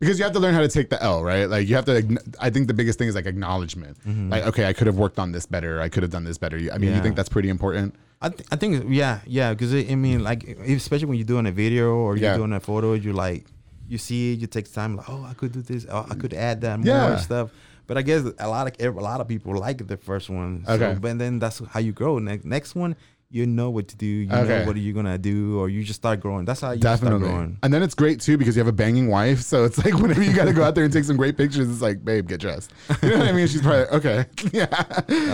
because you have to learn how to take the L, right? Like you have to. I think the biggest thing is like acknowledgment. Like, okay, I could have worked on this better. I could have done this better. I mean, you Mm-hmm. Think that's pretty important? I, th- I think yeah yeah because I mean like especially when you're doing a video or you're Yeah. doing a photo you like you see it you take time like oh I could do this oh, I could add that more Yeah. stuff but I guess a lot of a lot of people like the first one Okay. so, but then that's how you grow next next one you know what to do you Okay. know what are you're gonna do or you just start growing that's how you Definitely. start growing And then it's great too because you have a banging wife. So it's like whenever you got to go out there and take some great pictures, it's like, babe, get dressed. You know what I mean? She's probably okay. Yeah.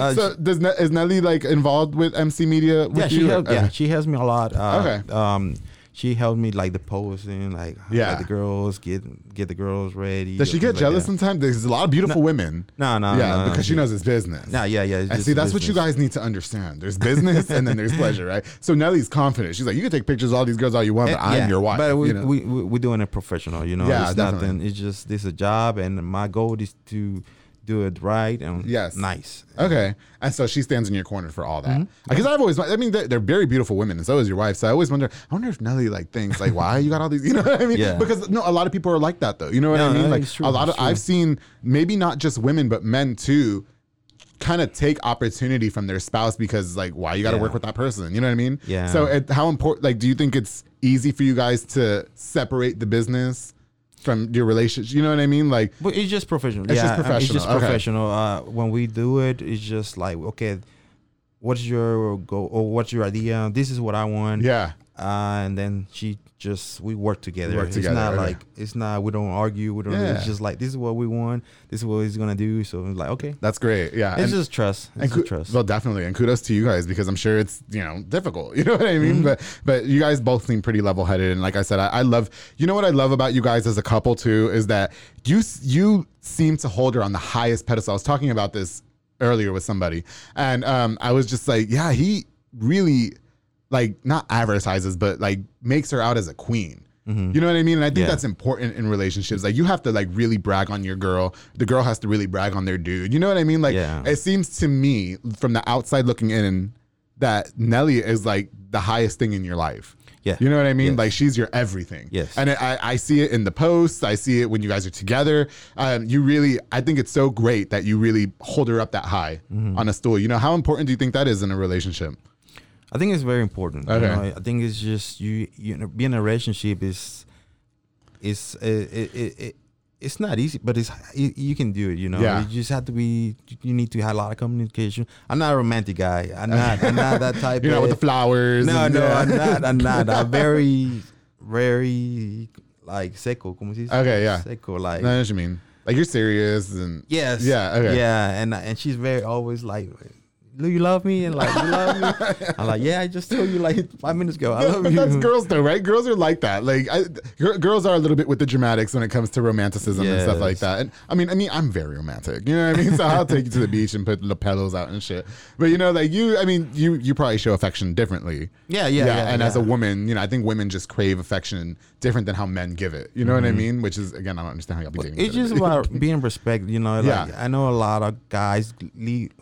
Uh, so does Ne- is Nelly like involved with MC Media? With yeah you? she helped yeah she helps me a lot uh, Okay. um she helped me like the posing like Yeah. like the girls get get the girls ready Does she get jealous that. sometimes? There's a lot of beautiful women. no no yeah, no, because she knows it's business. Yeah, yeah, yeah. And see, that's what you guys need to understand. There's business and then there's pleasure, right? So Nelly's confident. She's like, you can take pictures of all these girls all you want, but Eh, I'm yeah, your wife. But we, you know? we, we, we're doing it professional, you know. Yeah, it's definitely. nothing. It's just, this is a job, and my goal is to do it right and Yes. nice. Okay. And so she stands in your corner for all that. Mm-hmm. Because I've always, I mean, they're, they're very beautiful women, and so is your wife. So I always wonder, I wonder if Nelly like thinks like, why you got all these, you know what I mean? Yeah. Because no, a lot of people are like that though. You know what I mean? no, Like true, a lot of true. I've seen maybe not just women, but men too, kind of take opportunity from their spouse because like, why you got to Yeah. work with that person? You know what I mean? Yeah. So it, how important? Like, do you think it's easy for you guys to separate the business from your relationship? You know what I mean? Like, But it's just professional. It's yeah, just mean, It's just professional, okay. professional. Uh, when we do it, it's just like, okay, what's your goal or what's your idea? This is what I want. yeah. Uh, and then she just we work together. Work it's together, not okay. like it's not we don't argue. We don't. Yeah. It's just like this is what we want. This is what he's gonna do. So it's like okay, That's great. Yeah. it's And- just trust. And It's ku- just trust. Well, definitely, and kudos to you guys because I'm sure it's you know difficult. You know what I mean? Mm-hmm. But but you guys both seem pretty level headed, and like I said, I, I love. You know what I love about you guys as a couple too is that you you seem to hold her on the highest pedestal. I was talking about this earlier with somebody, and um, I was just like, yeah, he really like not advertises, but like makes her out as a queen. You know what I mean? And I think Mm-hmm. Yeah. that's important in relationships. Like you have to like really brag on your girl. The girl has to really brag on their dude. You know what I mean? Like Yeah. it seems to me from the outside looking in that Nelly is like the highest thing in your life. Yeah. You know what I mean? Like she's your everything. Yes. And I, I see it in the posts. I see it when you guys are together. Um, you really, I think it's so great that you really hold her up that high Mm-hmm. on a stool. You know, how important do you think that is in a relationship? I think it's very important. Okay. You know, I think it's just you. You know, being in a relationship is, is uh, it, it, it, it's not easy, but it's you, you can do it. You know, Yeah. you just have to be. You need to have a lot of communication. I'm not a romantic guy. I'm not. I'm not that type. You're not with the flowers. No, no, yeah. I'm not. I'm not. I'm very, very like seco. Como se dice? Okay, yeah. Seco, like. I know what you mean. Like you're serious and Yes. Yeah, okay. Yeah, and and she's very always like, "Do you love me?" And like, "You love me?" I'm like, "Yeah, I just told you like five minutes ago. I love but you." that's girls though, right? Girls are like that. Like I, girls are a little bit with the dramatics when it comes to romanticism and stuff like that. And I mean, I mean, I'm very romantic. You know what I mean? So I'll take you to the beach and put pillows out and shit. But you know, like you, I mean, you you probably show affection differently. Yeah, yeah, yeah, and as a woman, you know, I think women just crave affection different than how men give it. You know what I mean? Which is again, I don't understand how y'all be dating. Mm-hmm. It's just about being respect, you know. Like Yeah. I know a lot of guys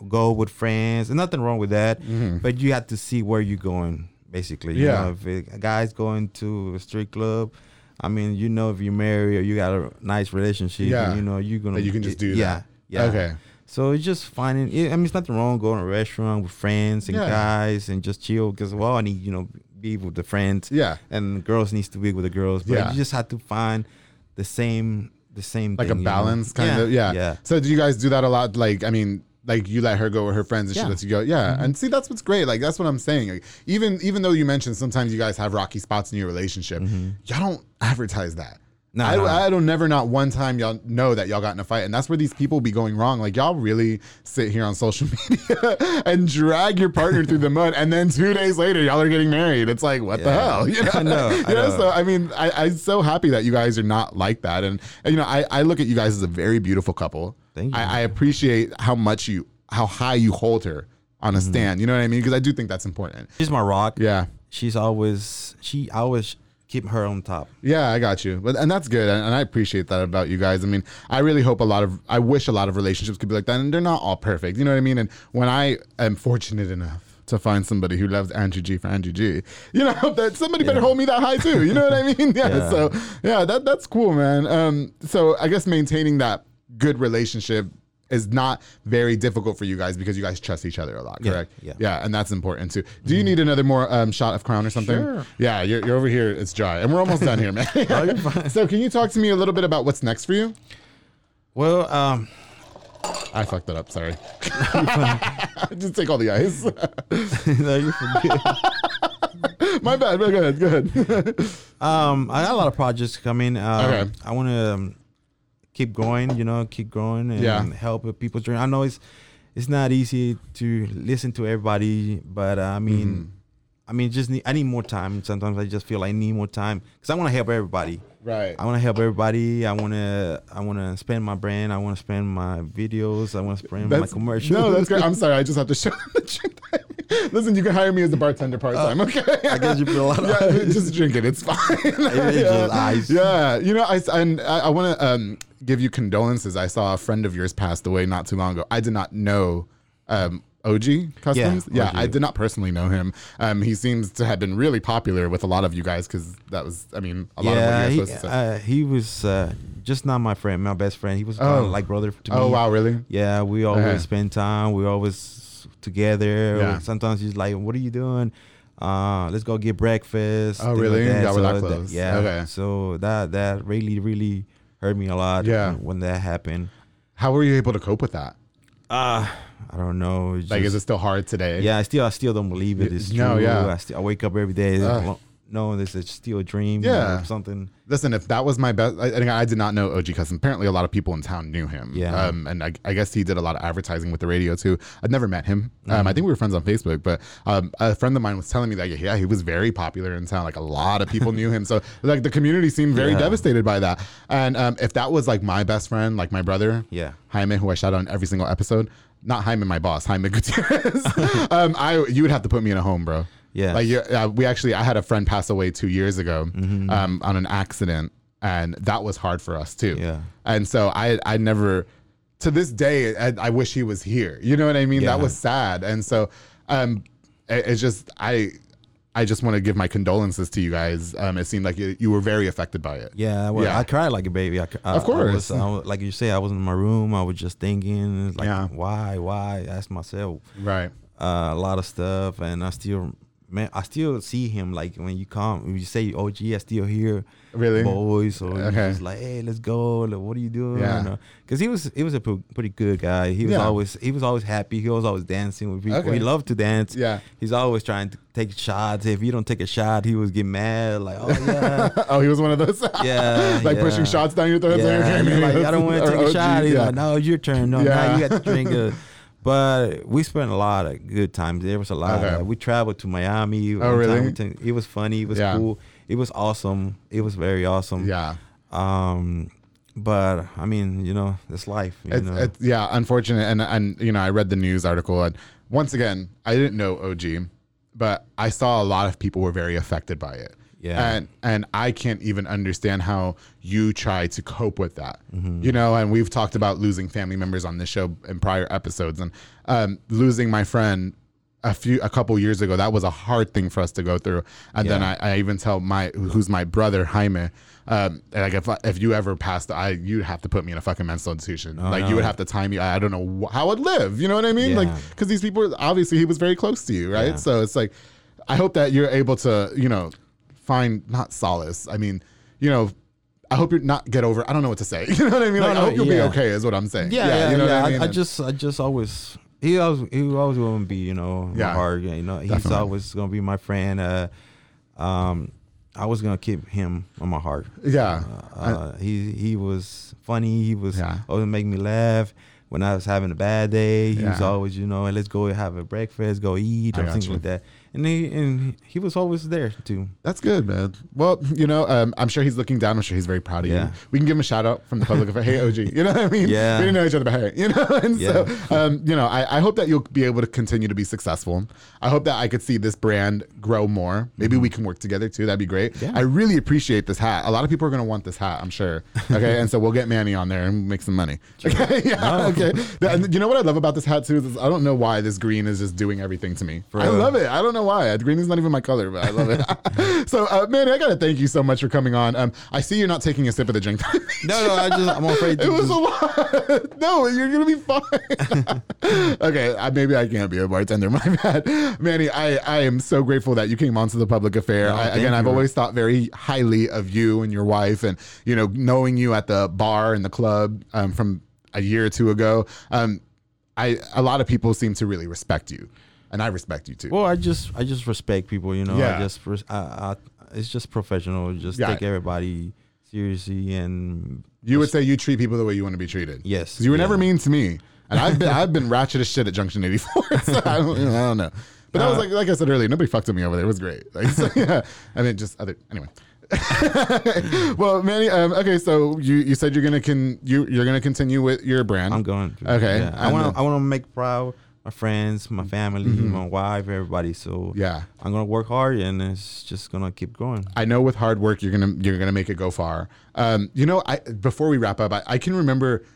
go with friends, and nothing wrong with that. But you have to see where you're going, basically. You Mm-hmm. Yeah. know, if a guy's going to a street club, I mean, you know, if you're married or you got a nice relationship, Yeah. you know, you're gonna That you can just do yeah, that. Yeah. Okay. So it's just finding. I mean, it's nothing wrong going to a restaurant with friends and Yeah. guys and just chill because well, I need you know be with the friends. Yeah. and girls needs to be with the girls. But Yeah. you just have to find the same the same like thing, a you know? balance kind Yeah, of yeah. yeah. so do you guys do that a lot like i mean like you let her go with her friends and she Yeah. Mm-hmm. lets you go. Yeah. And see that's what's great. Like that's what i'm saying. Like, even even though you mentioned sometimes you guys have rocky spots in your relationship y'all don't advertise that. Mm-hmm. No, I, no. I don't never not one time y'all know that y'all got in a fight. And that's where these people be going wrong. Like y'all really sit here on social media and drag your partner through the mud. And then two days later y'all are getting married. It's like what the hell? You know, I know, I You know, know. so I mean, I, I'm so happy that you guys are not like that, and, and, you know, I, I look at you guys as a very beautiful couple. Thank you. I, I appreciate how much you, how high you hold her on a stand. You know what I mean? Because I do think that's important. She's my rock. Yeah, She's always she I always keep her on top. yeah, I got you. But and that's good, and, and I appreciate that about you guys. I mean, I really hope a lot of, I wish a lot of relationships could be like that, and they're not all perfect. You know what I mean? And when I am fortunate enough. To find somebody who loves Andrew G for Andrew G, you know that somebody better hold me that high too. You know what I mean? Yeah. Yeah. So yeah, that that's cool, man. Um, so I guess maintaining that good relationship is not very difficult for you guys because you guys trust each other a lot, correct? yeah. Yeah, and that's important too. Do you need another more um, shot of crown or something? Sure. Yeah, you're, you're over here. It's dry, and we're almost done here, man. so can you talk to me a little bit about what's next for you? Well, um, I fucked that up. Sorry. Just take all the ice. no, you forget. My bad. Go ahead. Go ahead. Um, I got a lot of projects coming. Um, Okay. I want to um, keep going. You know, keep growing and Yeah. help people dream. I know it's it's not easy to listen to everybody, but uh, I mean, Mm-hmm. I mean, just need I need more time. Sometimes I just feel I need more time because I want to help everybody. right. I want to help everybody. I want to I want to spend my brand. I want to spend my videos. I want to spend my commercials. No, that's great. I'm sorry. I just have to show the truth. Listen, you can hire me as a bartender part time. okay. I guess you put a lot of yeah, just drink it. It's fine. Yeah. just ice. Yeah, you know, I and I, I want to um, give you condolences. I saw a friend of yours passed away not too long ago. I did not know um, OG Customs. Yeah, OG. I did not personally know him. Um, he seems to have been really popular with a lot of you guys because that was, I mean, a lot yeah, of what he, you're supposed to say. uh, he was uh, just not my friend, my best friend. He was Oh. kind of like brother to me. oh wow, really? Yeah, we always Okay. spend time. We always together. Yeah. Sometimes he's like, "What are you doing? Uh, let's go get breakfast." Oh, really? Y'all were that So close. yeah. Okay. So that that really really hurt me a lot. Yeah. When, when that happened. How were you able to cope with that? Uh I don't know. It's Like, is it still hard today? Yeah, I still I still don't believe it. It's no, true. yeah. I, still, I wake up every day. Ugh. No, this is still a dream. Yeah. or something. Listen, if that was my best, I, I I did not know OG Custom. Apparently, a lot of people in town knew him. Yeah. Um, and I, I guess he did a lot of advertising with the radio too. I'd never met him. Um, Mm-hmm. I think we were friends on Facebook, but um, a friend of mine was telling me that yeah, he was very popular in town. Like a lot of people knew him. So like the community seemed very Yeah. devastated by that. And um, if that was like my best friend, like my brother, Yeah. Jaime, who I shout out in every single episode. Not Jaime, my boss, Jaime Gutierrez. um, I you would have to put me in a home, bro. Yes. Like uh, we actually, I had a friend pass away two years ago Mm-hmm. um, on an accident, and that was hard for us too. Yeah. And so I, I never, to this day, I, I wish he was here. You know what I mean? Yeah. That was sad. And so, um, it, it's just I, I just want to give my condolences to you guys. Um, it seemed like you, you were very affected by it. Yeah, well, Yeah. I cried like a baby. I, I- Of course. I was, was- like you say, I was in my room. I was just thinking, like, Yeah. why, why? I asked myself Right. uh, a lot of stuff, and I still, man, I still see him. Like when you come, when you say oh, OG, I still hear Really? boys, or Okay. just like, hey, let's go. Like, what are you doing? Yeah. Because he was, he was a pretty good guy. He was Yeah. always, he was always happy. He was always dancing with people. Okay. He loved to dance. Yeah. He's always trying to take shots. If you don't take a shot, he was getting mad. Like, oh yeah. oh, he was one of those. Yeah, like yeah. pushing shots down your throat. Yeah, like, I don't want to take a OG, shot. He's like, no, it's your turn. No, Yeah. now you got to drink it. But we spent a lot of good times. There was a lot. Okay. Of, we traveled to Miami. Oh, really? It was funny. It was Yeah. cool. It was awesome. It was very awesome. Yeah. Um, but I mean, you know, it's life. You It's, know? it's yeah, unfortunate. And and you know, I read the news article, and once again, I didn't know OG, but I saw a lot of people were very affected by it. Yeah. And and I can't even understand how you try to cope with that. Mm-hmm. You know, and we've talked about losing family members on this show in prior episodes, and um, losing my friend a few a couple years ago that was a hard thing for us to go through. And then I, I even tell my who's my brother Jaime um like if if you ever passed I you'd have to put me in a fucking mental institution. Like you would Oh, have to time me I, I don't know how I'd live you know what I mean? Like because these people obviously he was very close to you right? Yeah. so it's like I hope that you're able to you know find not solace I mean you know I hope you're not get over I don't know what to say you know what I mean No, like I hope you'll be okay is what I'm saying Yeah, yeah, you know yeah. what I, I mean I just, I just always, he always, he always gonna be, you know, Yeah, my heart. You know, he's definitely. always gonna be my friend. Uh, um, I was gonna keep him on my heart. yeah Uh, he he was funny. He was Yeah. always make me laugh. When I was having a bad day, he was always, you know, let's go have a breakfast, go eat, or you. like that. And he and he was always there too. That's good, man. Well, you know, um, I'm sure he's looking down. I'm sure he's very proud of you. Yeah. We can give him a shout out from the public. Of, hey, OG. You know what I mean? Yeah. We didn't know each other, but hey, you know. And so, Yeah. um, you know, I, I hope that you'll be able to continue to be successful. I hope that I could see this brand grow more. Maybe we can work together too. That'd be great. Mm-hmm. Yeah. I really appreciate this hat. A lot of people are going to want this hat. I'm sure. Okay, and so we'll get Manny on there and make some money. Okay. yeah. Okay. And you know what I love about this hat too is I don't know why this green is just doing everything to me. I love it. I don't know why. Green is not even my color, but I love it. so, uh, Manny, I gotta thank you so much for coming on. Um, I see you're not taking a sip of the drink. No, no, I just I'm afraid to It was just- a lot. No, you're gonna be fine. okay, I, maybe I can't be a bartender. My bad, Manny. I, I am so grateful that you came onto the public affair. No, I, again, I've always thought very highly of you and your wife, and you know, knowing you at the bar and the club um, from a year or two ago. Um, I a lot of people seem to really respect you, and I respect you too. Well, I just I just respect people, you know. Yeah. I just I, I, it's just professional. Just Yeah. take everybody seriously and You would say you treat people the way you want to be treated. Yes, you were yeah. never mean to me, and I've been I've been ratchet as shit at Junction 84. So I don't, you know, I don't know. But that was Uh, like like I said earlier, nobody fucked with me over there. It was great. Like, so, yeah, I mean, just other anyway. well, Manny. Um, okay, so you, you said you're gonna con you you're gonna continue with your brand. I'm going. To, Okay, yeah. I want I want to make proud my friends, my family, my wife, everybody. So Mm-hmm. Yeah. I'm gonna work hard and it's just gonna keep growing. I know with hard work you're gonna you're gonna make it go far. Um, you know, I before we wrap up, I, I can remember,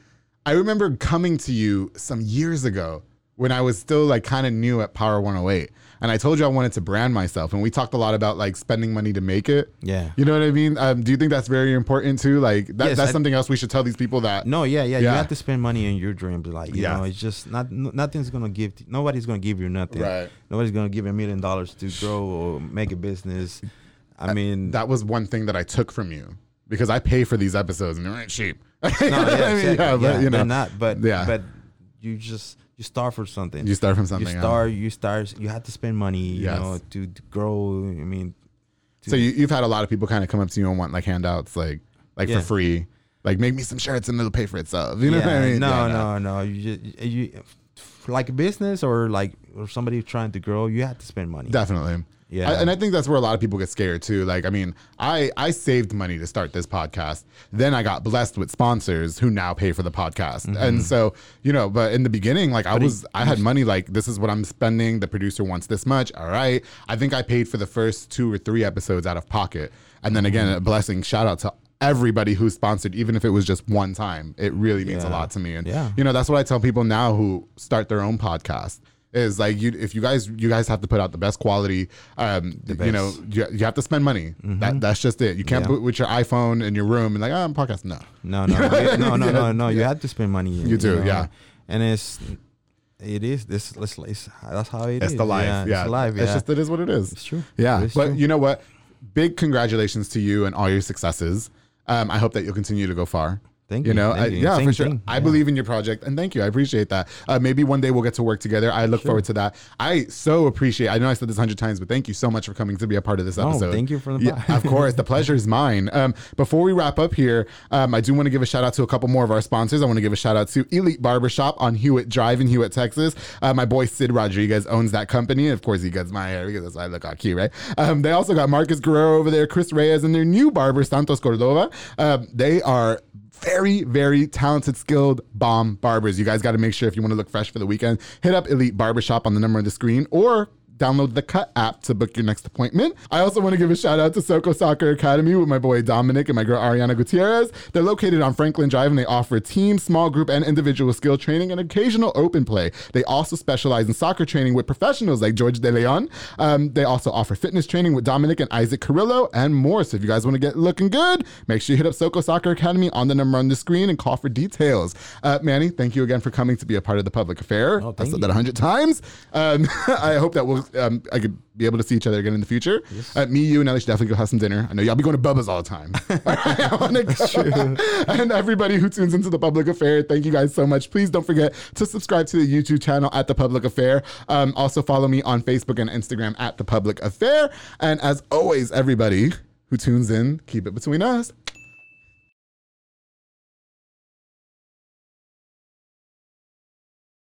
I remember coming to you some years ago when I was still like kind of new at Power 108, and I told you I wanted to brand myself, and we talked a lot about like spending money to make it. Yeah. You know what I mean? Um, do you think that's very important too? Like that, Yes, that's I- something else we should tell these people that. No, yeah, yeah, You have to spend money in your dreams. Like you Yeah. know, it's just not nothing's gonna give. nobody's gonna give you nothing. Right. Nobody's gonna give you a million dollars to grow or make a business. I mean, That was one thing that I took from you because I pay for these episodes and they're cheap. no, I yeah, mean, exactly. yeah, but yeah, you know, they're not. But yeah. but you just you start for something. You start from something, You yeah. start. You start. You have to spend money. You know, to, to grow. I mean, So you, you've had a lot of people kind of come up to you and want like handouts, like like Yeah. for free, like make me some shirts and it'll pay for itself. You know yeah, what I mean? No, Yeah, no, no. You just you like a business or like or somebody trying to grow. You have to spend money. Definitely. Yeah. I- and I think that's where a lot of people get scared too. Like, I mean, I I saved money to start this podcast. Then I got blessed with sponsors who now pay for the podcast. Mm-hmm. And so, you know, but in the beginning, like I was, I had money. Like, this is what I'm spending. The producer wants this much. All right. I think I paid for the first two or three episodes out of pocket. And then again, Mm-hmm. a blessing. Shout out to everybody who sponsored, even if it was just one time. It really means a lot to me. And Yeah. you know, that's what I tell people now who start their own podcast is like you if you guys you guys have to put out the best quality um you know you, you have to spend money that that's just it you can't Mm-hmm. Yeah. put with your iphone in your room and like oh, i'm podcasting no No, no, no, no, no, no, no. You have to spend money. You do, yeah. And it's it is this. It's, it's that's how it it's is. the life yeah, it's life. Yeah, it's just it is what it is It's true. yeah It's but true. you know what big congratulations to you and all your successes um i hope that you'll continue to go far Thank you you, know, I, you. yeah, Same for sure. thing, I yeah. believe in your project, and thank you. I appreciate that. Uh, maybe one day we'll get to work together. I look forward to that. I so appreciate. I know I said this hundred times, but thank you so much for coming to be a part of this episode. thank you for the- Yeah, of course, the pleasure is mine. Um, before we wrap up here, um, I do want to give a shout out to a couple more of our sponsors. I want to give a shout out to Elite Barbershop on Hewitt Drive in Hewitt, Texas. Uh, my boy Sid Rodriguez owns that company. Of course, he gets my hair because that's why I look all cute, right? Um, they also got Marcus Guerrero over there, Chris Reyes, and their new barber Santos Cordova. Um, they are very, very talented, skilled bomb barbers. You guys got to make sure if you want to look fresh for the weekend, hit up Elite Barbershop on the number on the screen or download the Cut app to book your next appointment. I also want to give a shout out to Soko Soccer Academy with my boy Dominic and my girl Ariana Gutierrez. They're located on Franklin Drive and they offer team, small group, and individual skill training and occasional open play. They also specialize in soccer training with professionals like George De Leon. Um, they also offer fitness training with Dominic and Isaac Carrillo and more. So if you guys want to get looking good, make sure you hit up Soko Soccer Academy on the number on the screen and call for details. Uh, Manny, thank you again for coming to be a part of the public affair. Oh, I said you. that a hundred times. Um, I hope that we'll um, I could be able to see each other again in the future. Uh, me, you, and Nelly should definitely go have some dinner. I know y'all be going to Bubba's all the time. I wanna go. and everybody who tunes into the public affair, thank you guys so much. Please don't forget to subscribe to the YouTube channel at the Public Affair. Um, also follow me on Facebook and Instagram at the Public Affair. And as always, everybody who tunes in, keep it between us.